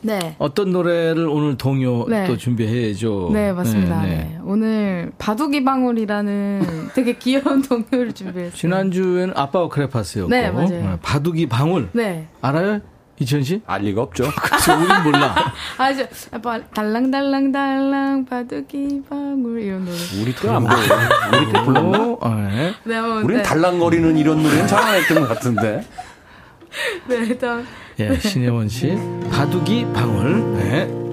네. 어떤 노래를 오늘 동요 네. 또 준비해야죠? 네, 맞습니다. 네, 네, 네. 오늘 바둑이 방울이라는 [LAUGHS] 되게 귀여운 동요를 준비했어요. 지난주에는 아빠와 크레파스였고, 네, 맞아요. 어, 바둑이 방울. 네. 알아요? 이치현 씨? 알 리가 없죠. [LAUGHS] 그래서 우린 몰라. [LAUGHS] 아, 저, 아빠, 달랑달랑달랑 바둑이 방울 이런 노래. 우리 때안 불러. 우리 때 불렀나? 어, 네. 네, 한번, 우리는 네. 달랑거리는 이런 노래는 잘 안 했던 것 같은데. [LAUGHS] 네, 일단. 예, 신혜원 씨. 바둑이 방울. 네.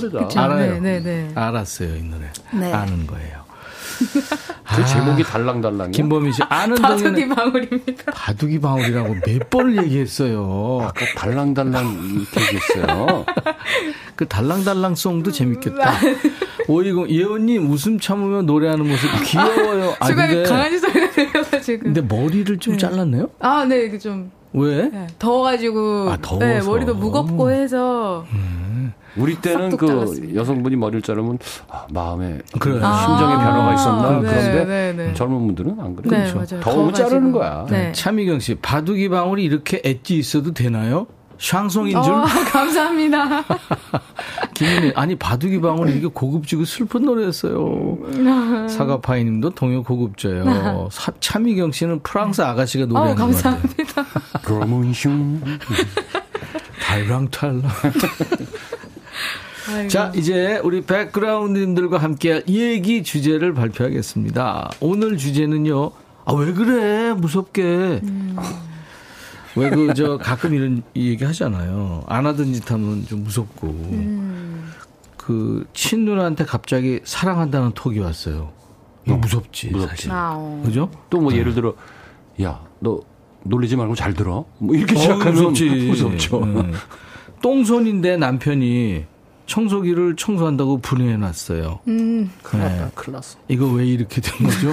노래 노래다. 그쵸? 알아요. 네, 네, 네. 알았어요, 이 노래. 네. 아는 거예요. [LAUGHS] 그 제목이 달랑달랑이야. 김범희 씨, 아는 [LAUGHS] 바둑이 방울입니다 바둑이 방울이라고 몇 번을 얘기했어요. 아까 달랑달랑 얘기했어요. [LAUGHS] 그 달랑달랑 송도 재밌겠다. 오이공 예원님 웃음 참으며 노래하는 모습 귀여워요. 아, 근데, 강아지 소리가 들려가지고 근데 머리를 좀 잘랐네요? 아, 네, 이게 좀 왜? 네, 더워가지고 아, 더워서. 네, 머리도 무겁고 해서 우리 때는 그 잘랐습니다. 여성분이 머리를 자르면 아, 마음에 그래. 심정의 아, 변화가 있었나 네, 그런데 네, 네. 젊은 분들은 안 그래요. 네, 그렇죠. 더우면. 자르는 거야. 네. 차미경 씨, 바둑이 방울이 이렇게 엣지 있어도 되나요? 샹송인 줄? 어, [LAUGHS] 감사합니다. [LAUGHS] 김민희, 아니, 바둑이 방울이 이렇게 고급지고 슬픈 노래였어요. [LAUGHS] 사과파이 님도 동요 고급져요. 사- 차미경 씨는 프랑스 아가씨가 어, 노래하는 것 같아요. 감사합니다. 달랑탈랑. 아이고. 자, 이제 우리 백그라운드님들과 함께할 얘기 주제를 발표하겠습니다. 오늘 주제는요. 아, 왜 그래? 무섭게. 왜 그, 저, 가끔 이런 얘기 하잖아요. 안 하던 짓 하면 좀 무섭고. 그, 친누나한테 갑자기 사랑한다는 톡이 왔어요. 이거 무섭지, 무섭지. 사실. 아, 어. 그죠? 또 뭐 예를 들어 야 너 놀리지 말고 잘 들어. 뭐 이렇게 시작하면 어, 무섭지. [LAUGHS] 무섭죠. 음. 똥손인데 남편이 청소기를 청소한다고 분해해놨어요. 음, 네. 큰일 났어. 이거 왜 이렇게 된 거죠?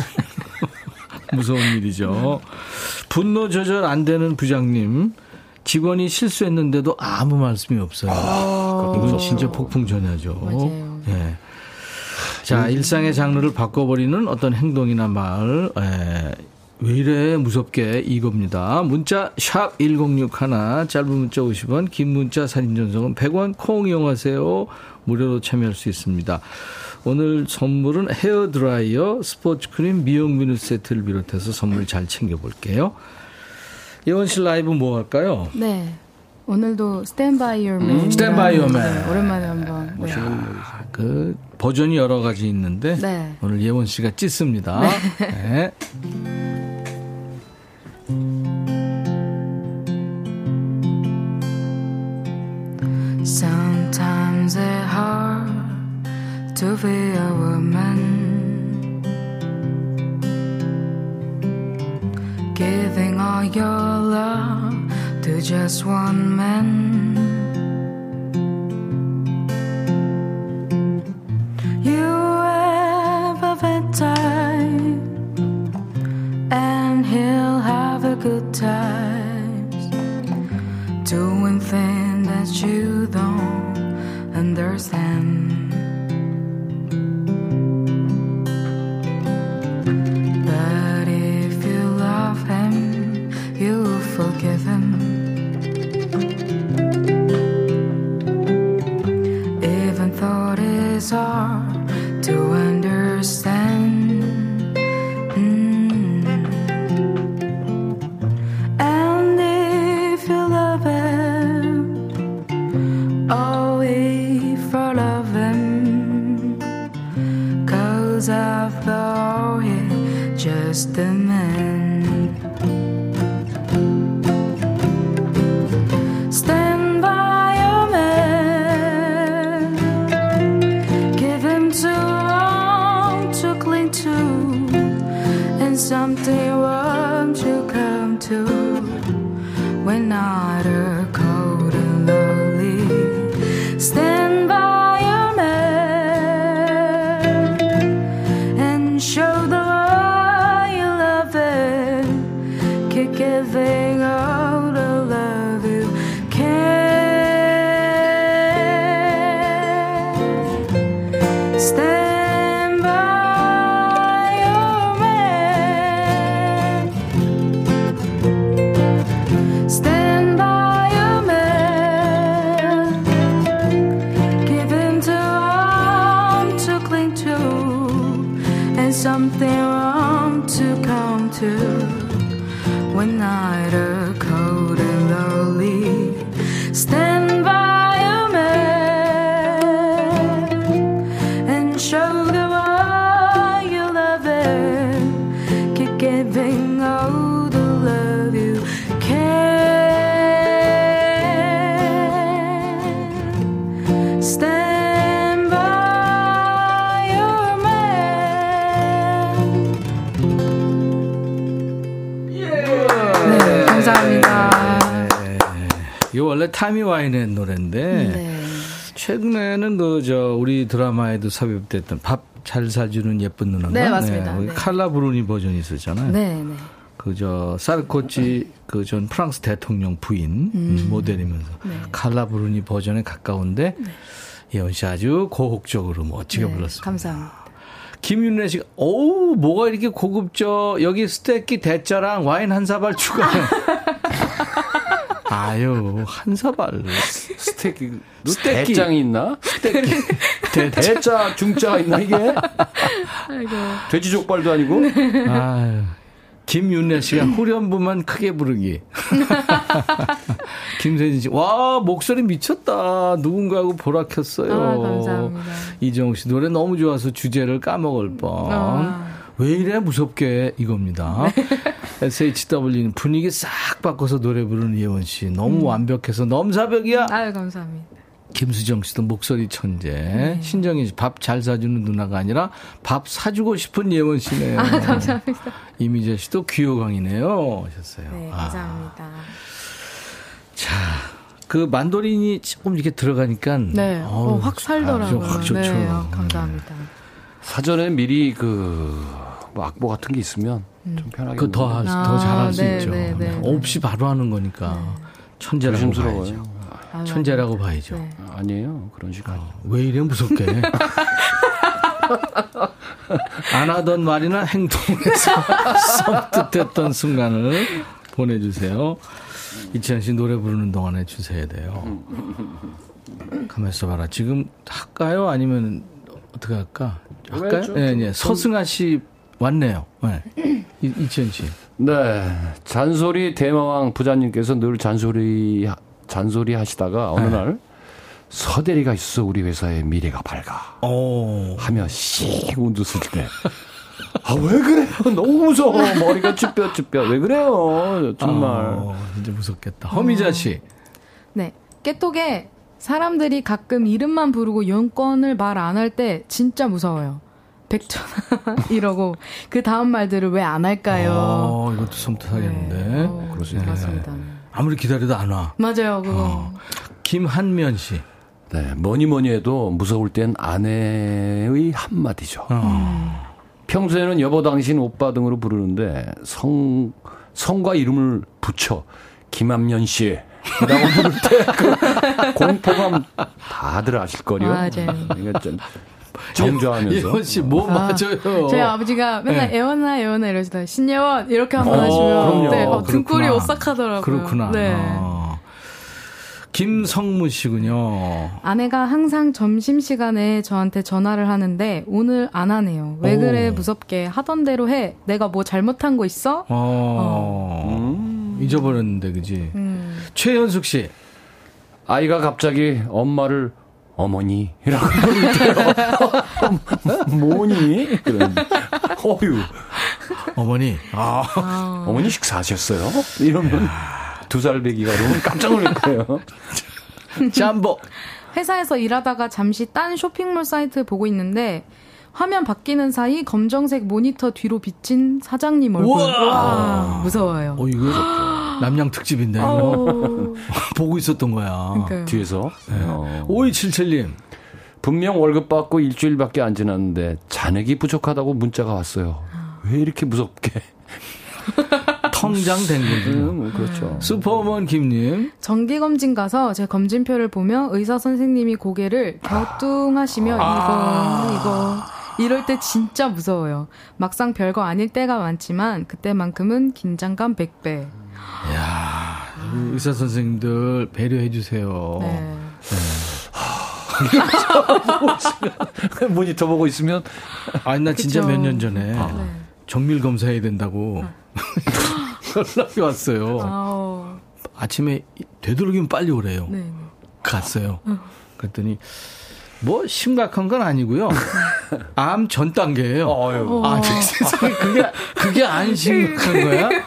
[LAUGHS] 무서운 일이죠. 분노 조절 안 되는 부장님. 직원이 실수했는데도 아무 말씀이 없어요. 이건 진짜 폭풍 전야죠. 맞아요. 예. 자, 일상의 장르를 바꿔버리는 어떤 행동이나 말, 에, 왜 이래 무섭게 이겁니다. 문자 샵 1061, 짧은 문자 50원, 긴 문자 사진 전송은 100원, 콩 이용하세요. 무료로 참여할 수 있습니다. 오늘 선물은 헤어드라이어, 스포츠크림, 미용 비누 세트를 비롯해서 선물 잘 챙겨볼게요. 예원 씨 라이브 뭐 할까요? 네. 오늘도 by Your Man. 네, 오랜만에 한번. 네. 그 버전이 여러 가지 있는데 네. 오늘 예원 씨가 찢습니다. 네. Sometimes it's hard to be a woman. Giving all your love to just one man. 타미 와이넷의 노래인데 네. 최근에는 그 저 우리 드라마에도 삽입됐던 밥 잘 사주는 예쁜 누나가 네, 맞습니다. 우리 네. 칼라 브루니 버전이 있었잖아요. 네, 네. 그저 사르코지 그전 프랑스 대통령 부인 음. 모델이면서 네. 칼라 브루니 버전에 가까운데 예원 씨 아주 고혹적으로 멋지게 네, 불렀습니다. 감사합니다. 김윤래 씨가 어우 뭐가 이렇게 고급져 여기 스테이키 대짜랑 와인 한 사발 추가해. [LAUGHS] 아유 한 사발. 스테이크. 스테이크. 대장이 있나? 스테이키 대, 대자, 중자가 있나, 이게? 아이고. 돼지 족발도 아니고? 아유. 김윤래 씨가 후렴부만 크게 부르기. [LAUGHS] 김세진 씨, 와, 목소리 미쳤다. 누군가하고 보라 켰어요. 아, 감사합니다. 이정우 씨, 노래 너무 좋아서 주제를 까먹을 뻔. 아. 왜 이래 무섭게 이겁니다. SHW는 분위기 싹 바꿔서 노래 부르는 예원 씨. 너무 완벽해서 넘사벽이야. 아유, 감사합니다. 김수정 씨도 목소리 천재. 네. 신정희 씨, 밥 잘 사주는 누나가 아니라 밥 사주고 싶은 예원 씨네요. 아, 감사합니다. 이미재 씨도 귀요광이네요. 하셨어요. 네, 아, 감사합니다. 자, 그 만도린이 조금 이렇게 들어가니까. 네, 어우, 어, 확 살더라고요. 확 좋죠. 네, 어, 감사합니다. 사전에 미리 그, 뭐 악보 같은 게 있으면 좀 편하게. 그 더, 하- 아, 더 잘할 수 네, 있죠. 네, 네, 네. 없이 바로 하는 거니까. 천재라고 조심스러워요. 봐야죠. 아, 천재라고 봐야죠. 네. 아 니에요. 그런 식으로. 왜 이래 무섭게. [LAUGHS] 안 하던 말이나 행동에서 [LAUGHS] 섬뜩했던 순간을 보내주세요. 이치현 씨 노래 부르는 동안에 주셔야 돼요. 가만 있어봐라. 지금 할까요? 아니면 어떻게 할까? 할까요? 좀- 네, 네. 서승아 씨 왔네요. 네. 이- 이치현 씨. 네. 잔소리 대마왕 부자님께서 늘 잔소리, 잔소리 하시다가 어느 네. 날 서대리가 있어 우리 회사의 미래가 밝아. 오. 하며 씩 운두스리네. 아, 왜 그래요? 너무 무서워. 머리가 쭈뼛쭈뼛. 왜 그래요? 정말. 어, 진짜 무섭겠다. 허미자 씨. 네. 깨톡에 사람들이 가끔 이름만 부르고 연권을 말 안 할 때 진짜 무서워요. 백천아 이러고 [LAUGHS] 그 다음 말들을 왜 안 할까요? 어, 이것도 섬뜩하겠는데. 네. 어, 있네. 맞습니다. 아무리 기다려도 안 와. 맞아요, 그거. 어. 김한면 씨. 네. 뭐니 뭐니 해도 무서울 땐 아내의 한마디죠. 어. 평소에는 여보 당신 오빠 등으로 부르는데 성 성과 이름을 붙여 김한면 씨 라고 부를 때 그 공포감 다들 아실 거요. 맞아요. 그러니까 좀 정조하면서 예원 씨, 뭐 맞아요? 저희 아버지가 맨날 네. 애원아 애원아 이러시다 신예원 이렇게 한번 어, 하시면 그럼요. 네, 어, 등골이. 오싹하더라고요. 그렇구나. 네. 어. 김성무 씨군요. 아내가 항상 점심 시간에 저한테 전화를 하는데 오늘 안 하네요. 왜 오. 그래 무섭게 하던 대로 해. 내가 뭐 잘못한 거 있어? 어. 잊어버렸는데, 그지? 음. 최현숙 씨. 아이가 갑자기 엄마를 어머니라고 [LAUGHS] 부를 때요. 뭐니? 그런 어유 어머니. 아. 어머니 식사하셨어요? 이러면 두살 배기가 그러면 깜짝 놀랄 거예요. [LAUGHS] 짬보. 회사에서 일하다가 잠시 딴 쇼핑몰 사이트 보고 있는데 화면 바뀌는 사이 검정색 모니터 뒤로 비친 사장님 얼굴. 우와. 와, 무서워요. 어, 이거 남양 특집인데. 어우, [LAUGHS] 보고 있었던 거야. 그러니까요. 뒤에서 어. 5277님. 분명 월급 받고 일주일밖에 안 지났는데 잔액이 부족하다고 문자가 왔어요. 왜 이렇게 무섭게? [LAUGHS] 통장 된 거죠. 음, 그렇죠. 슈퍼우먼 김님. 정기검진 가서 제 검진표를 보며 의사 선생님이 고개를 갸우뚱하시며 아. 이거 이거 이럴 때 진짜 무서워요. 막상 별거 아닐 때가 많지만 그때만큼은 긴장감 100배. 우리 의사 선생님들 배려해 주세요. 네. [LAUGHS] 모니터 보고 있으면 아니 나 진짜. 몇 년 전에 네. 정밀 검사해야 된다고 연락이 왔어요. 아침에 되도록이면 빨리 오래요. 네. 갔어요. 그랬더니 뭐 심각한 건 아니고요. 암 전 단계예요. 어유. 아, 세상에 그게 그게 안 심각한 거야? [LAUGHS]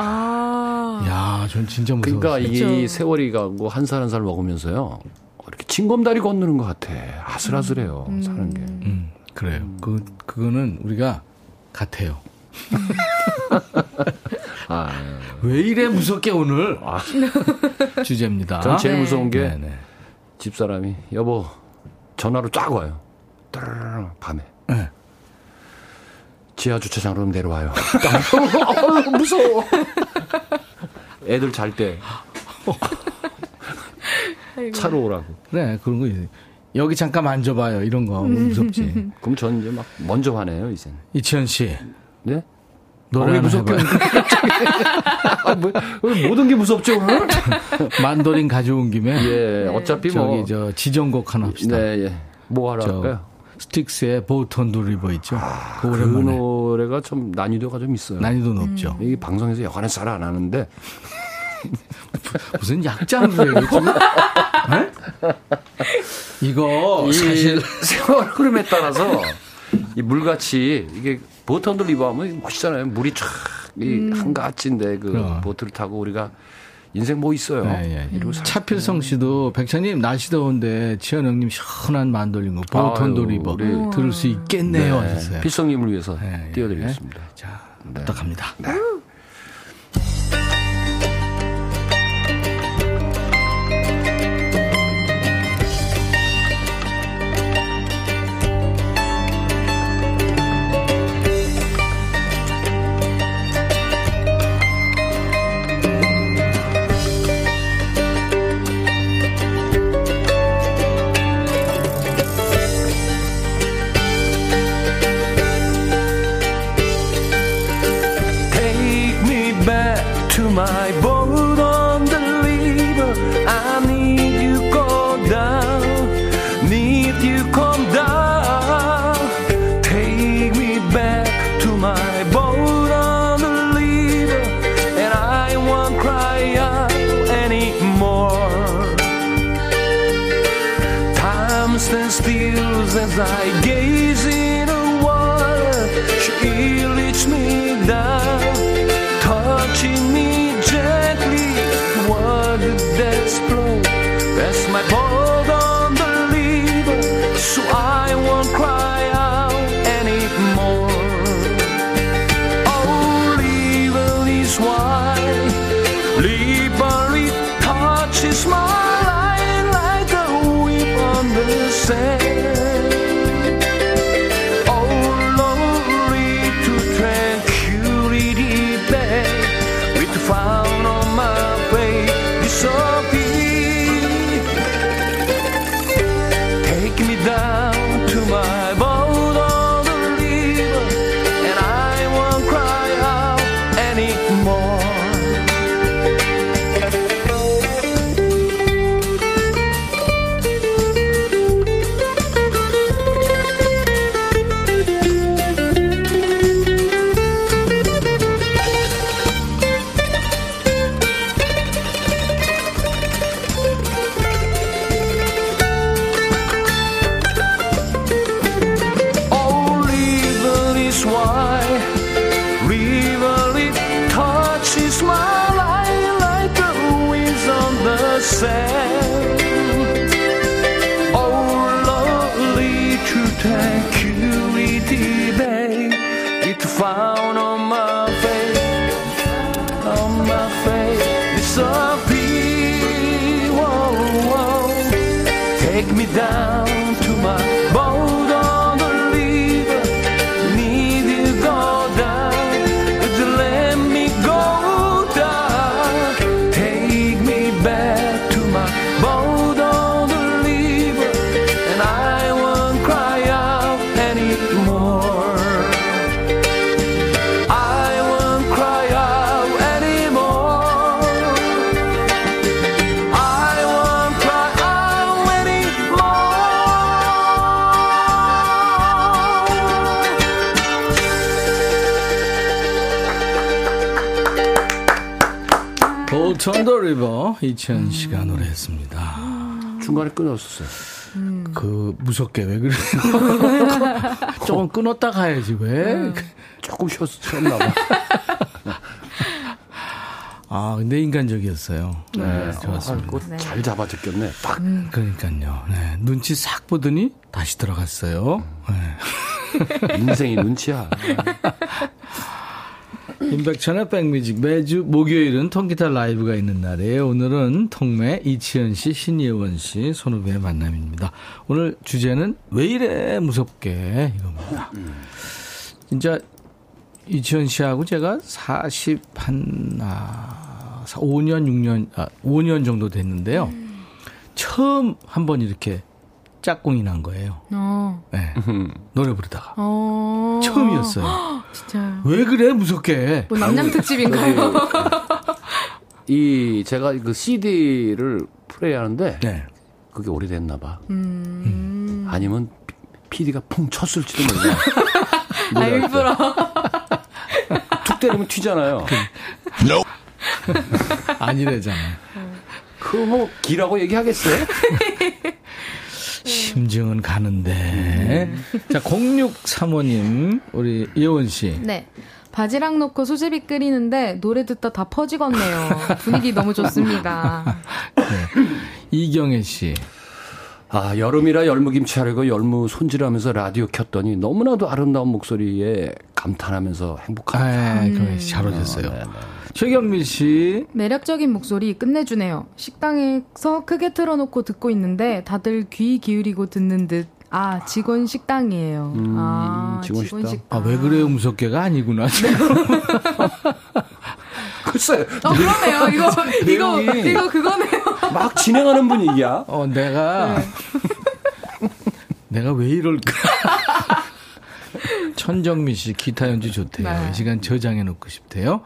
아. 야, 전 진짜 무서워. 그러니까 이. 세월이 가고 한 살 한 살 먹으면서요. 이렇게 징검다리 건너는 것 같아. 아슬아슬해요. 사는 게. 음, 그래요. 그 그거는 우리가 같아요. [LAUGHS] 아, 왜 이래 무섭게 오늘 [LAUGHS] 주제입니다. 전 제일 네. 무서운 게 네네. 집사람이 여보 전화로 쫙 와요. 따르르르 밤에. 네. 지하 주차장으로 내려와요. 어, [LAUGHS] 무서워. 애들 잘 때. 차로 오라고. 그래, 그런 거 있어요. 여기 잠깐 만져봐요. 이런 거 무섭지. [LAUGHS] 그럼 전 이제 막 먼저 화내요, 이젠. 이치현 씨. 네? 노래 어, 왜 하나 무섭게. 아, 뭐, 왜 모든 게 무섭죠, 오늘? [LAUGHS] 만도린 가져온 김에. 예, 어차피 저기 뭐. 저 지정곡 하나 합시다. 네, 예. 뭐 하러 할까요? 스틱스의 보톤 도 리버 있죠. 그그 오랜만에 노래가 좀 난이도가 좀 있어요. 난이도 높죠. 이 방송에서 여간에 잘 안 하는데 [LAUGHS] 무슨 약장수예요? 네? 이거 이 사실 세월 흐름에 따라서 이 물같이 이게 boat on the river 하면 멋있잖아요. 물이 쫙이 한가지인데 그 그럼. 보트를 타고 우리가 인생 뭐 있어요. 예, 예. 살- 차필성 씨도 백찬님 날씨 더운데 치현 형님 시원한 만돌린 거 아유, river 우리- 들을 수 있겠네요 네. 필성님을 위해서 예, 예. 띄워드리겠습니다. 자 네. 부탁합니다. Take my say. 보톤도 리버 이치현 씨가 노래했습니다. 중간에 끊었었어요. 그 무섭게 왜 그래요? [LAUGHS] 조금 끊었다 가야지 왜? 조금 쉬었, 쉬었나 봐. [LAUGHS] 아 근데 인간적이었어요. 네, 좋았습니다. 아, 잘 잡아줬겠네. 딱. 그러니까요. 네, 눈치 싹 보더니 다시 들어갔어요. 네. 인생이 눈치야. [LAUGHS] 임백천의 백뮤직 매주 목요일은 통기타 라이브가 있는 날이에요. 오늘은 통매 이치현 씨, 신예원 씨, 손후배의 만남입니다. 오늘 주제는 왜 이래 무섭게 이겁니다. 진짜 이치현 씨하고 제가 40한 아, 5년 6년 아 5년 정도 됐는데요. 처음 한번 이렇게 짝꿍이 난 거예요. 어. 네. [LAUGHS] 노래 부르다가. 어. 처음이었어요. [GASPS] 진짜요. 왜 그래, 무섭게. 뭐 남양 특집인가요? 이 제가 그 CD를 플레이 하는데 네. 그게 오래됐나 봐. 음. 아니면 PD가 풍 쳤을지도 몰라. 아, 일부러. 툭 때리면 튀잖아요. [LAUGHS] 아니래잖아요. 그뭐 기라고 얘기하겠어요? [LAUGHS] 심증은 가는데. 자, 0635님, 우리 예원 씨. 네. 바지락 넣고 수제비 끓이는데 노래 듣다 다 퍼지겠네요. 분위기 너무 좋습니다. 이경혜 씨. 아, 여름이라 열무김치 하려고 열무 손질하면서 라디오 켰더니 너무나도 아름다운 목소리에 감탄하면서 행복합니다. 아, 경혜 씨잘 오셨어요. 최경민 씨. 매력적인 목소리 끝내주네요. 식당에서 크게 틀어놓고 듣고 있는데 다들 귀 기울이고 듣는 듯. 아, 직원 식당이에요. 아, 직원 직원 식당. 식당. 아, 왜 그래요, 무섭게가 아니구나. [LAUGHS] 글쎄, 어, 그러네요. 이거, [LAUGHS] 이거, 이거 그거네요. 막 진행하는 분위기야. 어, 내가. [LAUGHS] 내가 왜 이럴까? 천정미 씨 기타 연주 좋대요. 네. 이 시간 저장해 놓고 싶대요.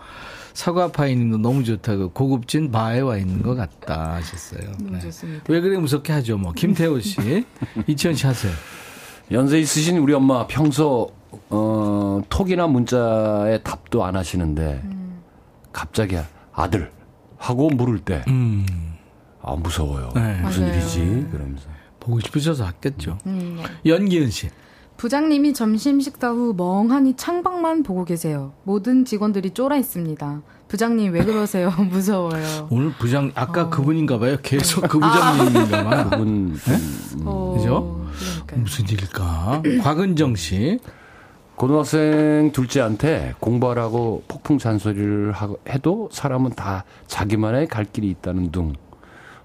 사과파이님도 너무 좋다고 고급진 바에 와 있는 것 같다 하셨어요. 너무 네. 좋습니다. 왜 그래 무섭게 하죠 뭐. 김태호 씨. [LAUGHS] 이치현 씨 하세요. 연세 있으신 우리 엄마 평소 어, 톡이나 문자에 답도 안 하시는데 갑자기 아들 하고 물을 때 음. 아, 무서워요. 네. 무슨 맞아요. 일이지? 그러면서. 보고 싶으셔서 했겠죠. 음, 네. 연기은 씨. 부장님이 점심 식사 후 멍하니 창밖만 보고 계세요. 모든 직원들이 쫄아 있습니다. 부장님 왜 그러세요? [LAUGHS] 무서워요. 오늘 부장 아까 그분인가 봐요. 계속 그 아. 부장님인가 봐. [LAUGHS] 그분 음, 어, 그죠? 그러니까요. 무슨 일일까? 곽은정 씨. 고등학생 둘째한테 공부하라고 폭풍 잔소리를 하- 해도 사람은 다 자기만의 갈 길이 있다는 둥.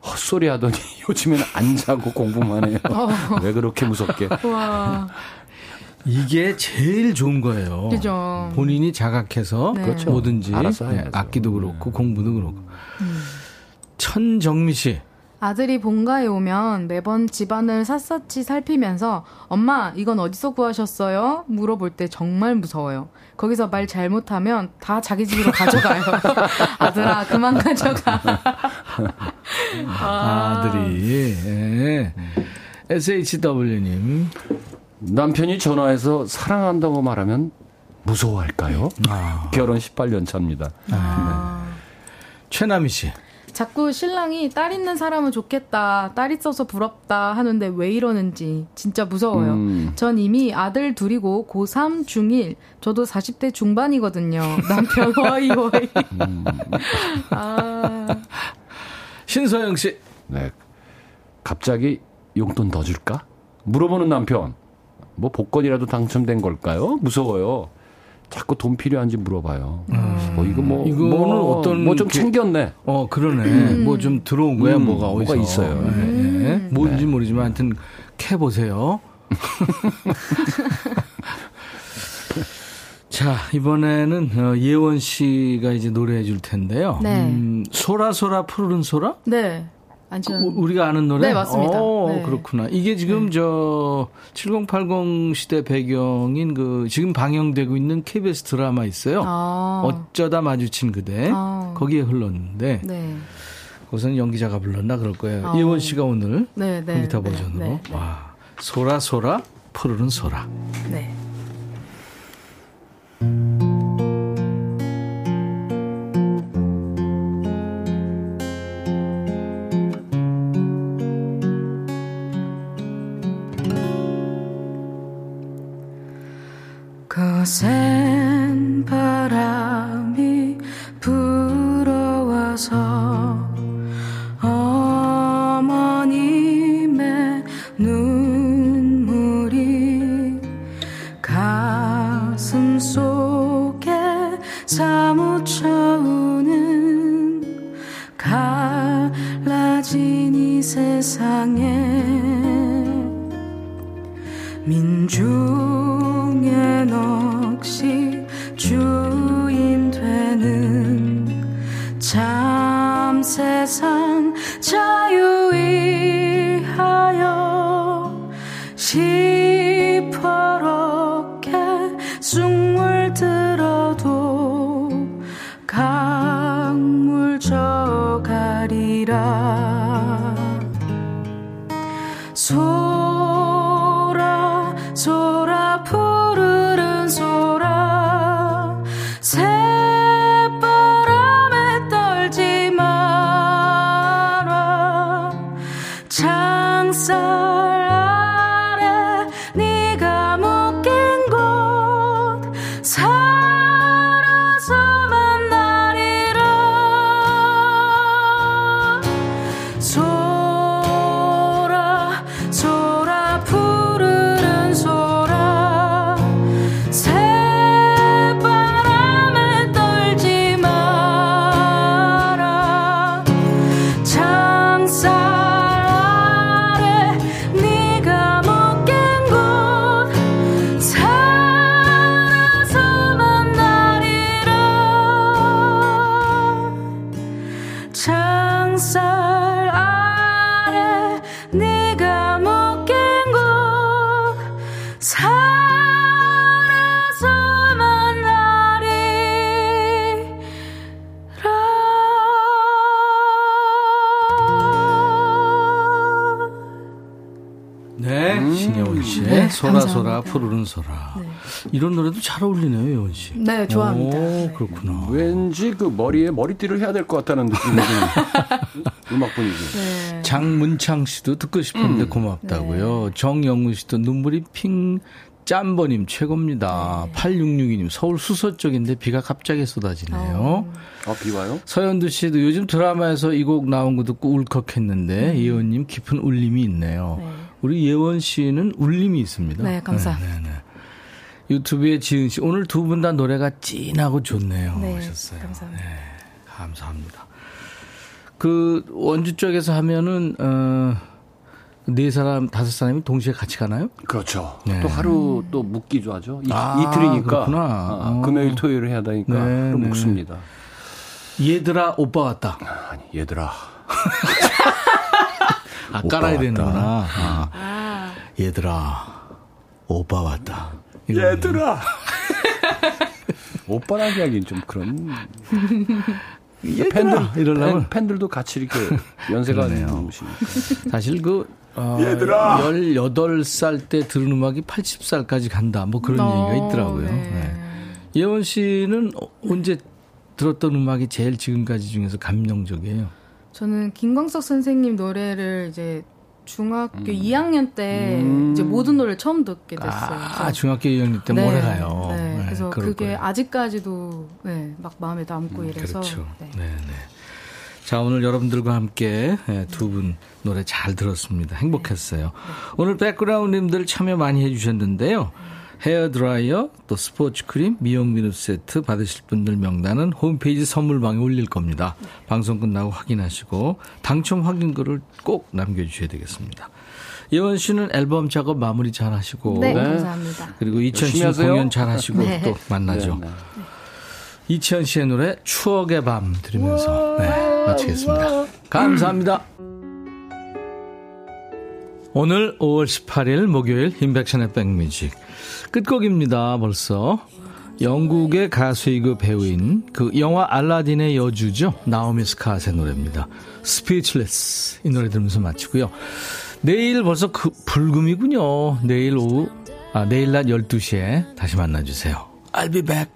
헛소리 하더니 [LAUGHS] 요즘엔 안 자고 공부만 해요. 왜 그렇게 무섭게. 와, 이게 제일 좋은 거예요. 그죠. 본인이 자각해서 네. 그렇죠. 뭐든지 알아서 네. 악기도 그렇고 공부도 그렇고. 음. 천정미 씨. 아들이 본가에 오면 매번 집안을 샅샅이 살피면서 엄마 이건 어디서 구하셨어요? 물어볼 때 정말 무서워요. 거기서 말 잘못하면 다 자기 집으로 가져가요. [LAUGHS] 아들아 그만 가져가. [LAUGHS] 아, 들이 예. SHW님. 남편이 전화해서 사랑한다고 말하면 무서워할까요? 아. 결혼 18년 차입니다. 최남희 씨. 자꾸 신랑이 딸 있는 사람은 좋겠다, 딸 있어서 부럽다 하는데 왜 이러는지 진짜 무서워요. 음. 전 이미 아들 둘이고 고3, 중1, 저도 40대 중반이거든요. [LAUGHS] 남편 와이 와이. 아, 신서영 씨. 네. 갑자기 용돈 더 줄까? 물어보는 남편. 뭐 복권이라도 당첨된 걸까요? 무서워요. 자꾸 돈 필요한지 물어봐요. 뭐 이거 뭐 음. 이거는 뭐, 어떤 뭐좀 그- 챙겼네. 어, 그러네. 뭐좀 들어온 거야, 음, 뭐가 어디서. 뭐가 있어요. 예, 예. 뭔지 모르지만 하여튼 캐 보세요. [LAUGHS] 자, 이번에는 어, 예원 씨가 이제 노래해 줄 텐데요. 네. 음, 소라 소라 푸른 소라? 네. 우- 우리가 아는 노래? 네, 맞습니다. 어, 네. 그렇구나. 이게 지금 저7080 시대 배경인 그 지금 방영되고 있는 KBS 드라마 있어요. 아. 어쩌다 마주친 그대. 아. 거기에 흘렀는데 네. 거기서는 연기자가 불렀나 그럴 거예요. 아. 예원 씨가 오늘 네, 네. 기타 네, 버전으로 네, 네. 와 소라 소라 푸르른 소라. 네. 거 가리라. 소 푸르른 소라. 이런 노래도 잘 어울리네요, 예원 씨. 네, 좋아합니다. 오, 네. 그렇구나. 왠지 그 머리에 머리띠를 해야 될 것 같다는 느낌이 드는 음악 분위기. [LAUGHS] 네. 장문창 씨도 듣고 싶은데 고맙다고요. 정영우 씨도 눈물이 핑 짬버님 최고입니다. 8662님 서울 수서 쪽인데 비가 갑자기 쏟아지네요. 아, 비 와요? 서현두 씨도 요즘 드라마에서 이 곡 나온 거 듣고 울컥했는데 예원님 깊은 울림이 있네요. 네. 우리 예원 씨는 울림이 있습니다. 네, 감사합니다. 네, 네, 네. 유튜브에 지은 씨 오늘 두 분 다 노래가 찐하고 좋네요. 네, 하셨어요. 감사합니다. 네, 감사합니다. 그 원주 쪽에서 하면은 어 네 사람 다섯 사람이 동시에 같이 가나요? 그렇죠. 네. 또 하루 또 묶기도 하죠. 이, 아, 이틀이니까. 그렇구나. 아, 어. 금요일, 토요일 해야 되니까 네, 하루 네. 묶습니다. 얘들아 오빠 왔다. 아니, 얘들아. [LAUGHS] 아 깔아야. 되는구나. 아. 얘들아 오빠 왔다. 얘들아. [LAUGHS] 오빠라고 하긴 좀 그런. 얘들아 팬들, 이러려면 팬, 팬들도 같이 이렇게 연세가. 넘으시니까. 사실 그 어, 얘들아! 18살 때 들은 음악이 80살까지 간다. 뭐 그런 어, 얘기가 있더라고요. 네. 네. 예원 씨는 어- 언제 들었던 음악이 제일 지금까지 중에서 감명적이에요? 저는 김광석 선생님 노래를 이제 중학교 음. 2학년 때 이제 모든 노래를 처음 듣게 됐어요. 아, 중학교 2학년 때 네, 오래 가요. 네, 그래서 그게 거예요. 아직까지도 네, 막 마음에 남고 이래서 그렇죠. 네. 네, 네. 자, 오늘 여러분들과 함께 예, 두분 노래 잘 들었습니다. 행복했어요. 오늘 백그라운드님들 참여 많이 해주셨는데요. 헤어 드라이어, 또 스포츠 크림, 미용 비누 세트 받으실 분들 명단은 홈페이지 선물방에 올릴 겁니다. 방송 끝나고 확인하시고 당첨 확인글을 꼭 남겨주셔야 되겠습니다. 예원 씨는 앨범 작업 마무리 잘 하시고 네, 감사합니다. 그리고 이천 씨. 공연 잘 하시고 네. 또 만나죠. 네, 네. 이치현 씨의 노래 추억의 밤 들으면서 네, 마치겠습니다. 감사합니다. 오늘 5월 18일 목요일 인백션의 백뮤직 끝곡입니다. 벌써 영국의 가수이고 배우인 그 영화 알라딘의 여주죠. 나오미 스카스의 노래입니다. Speechless 이 노래 들으면서 마치고요. 내일 벌써 그 불금이군요. 내일 오후 아 내일 낮 12시에 다시 만나주세요. I'll be back.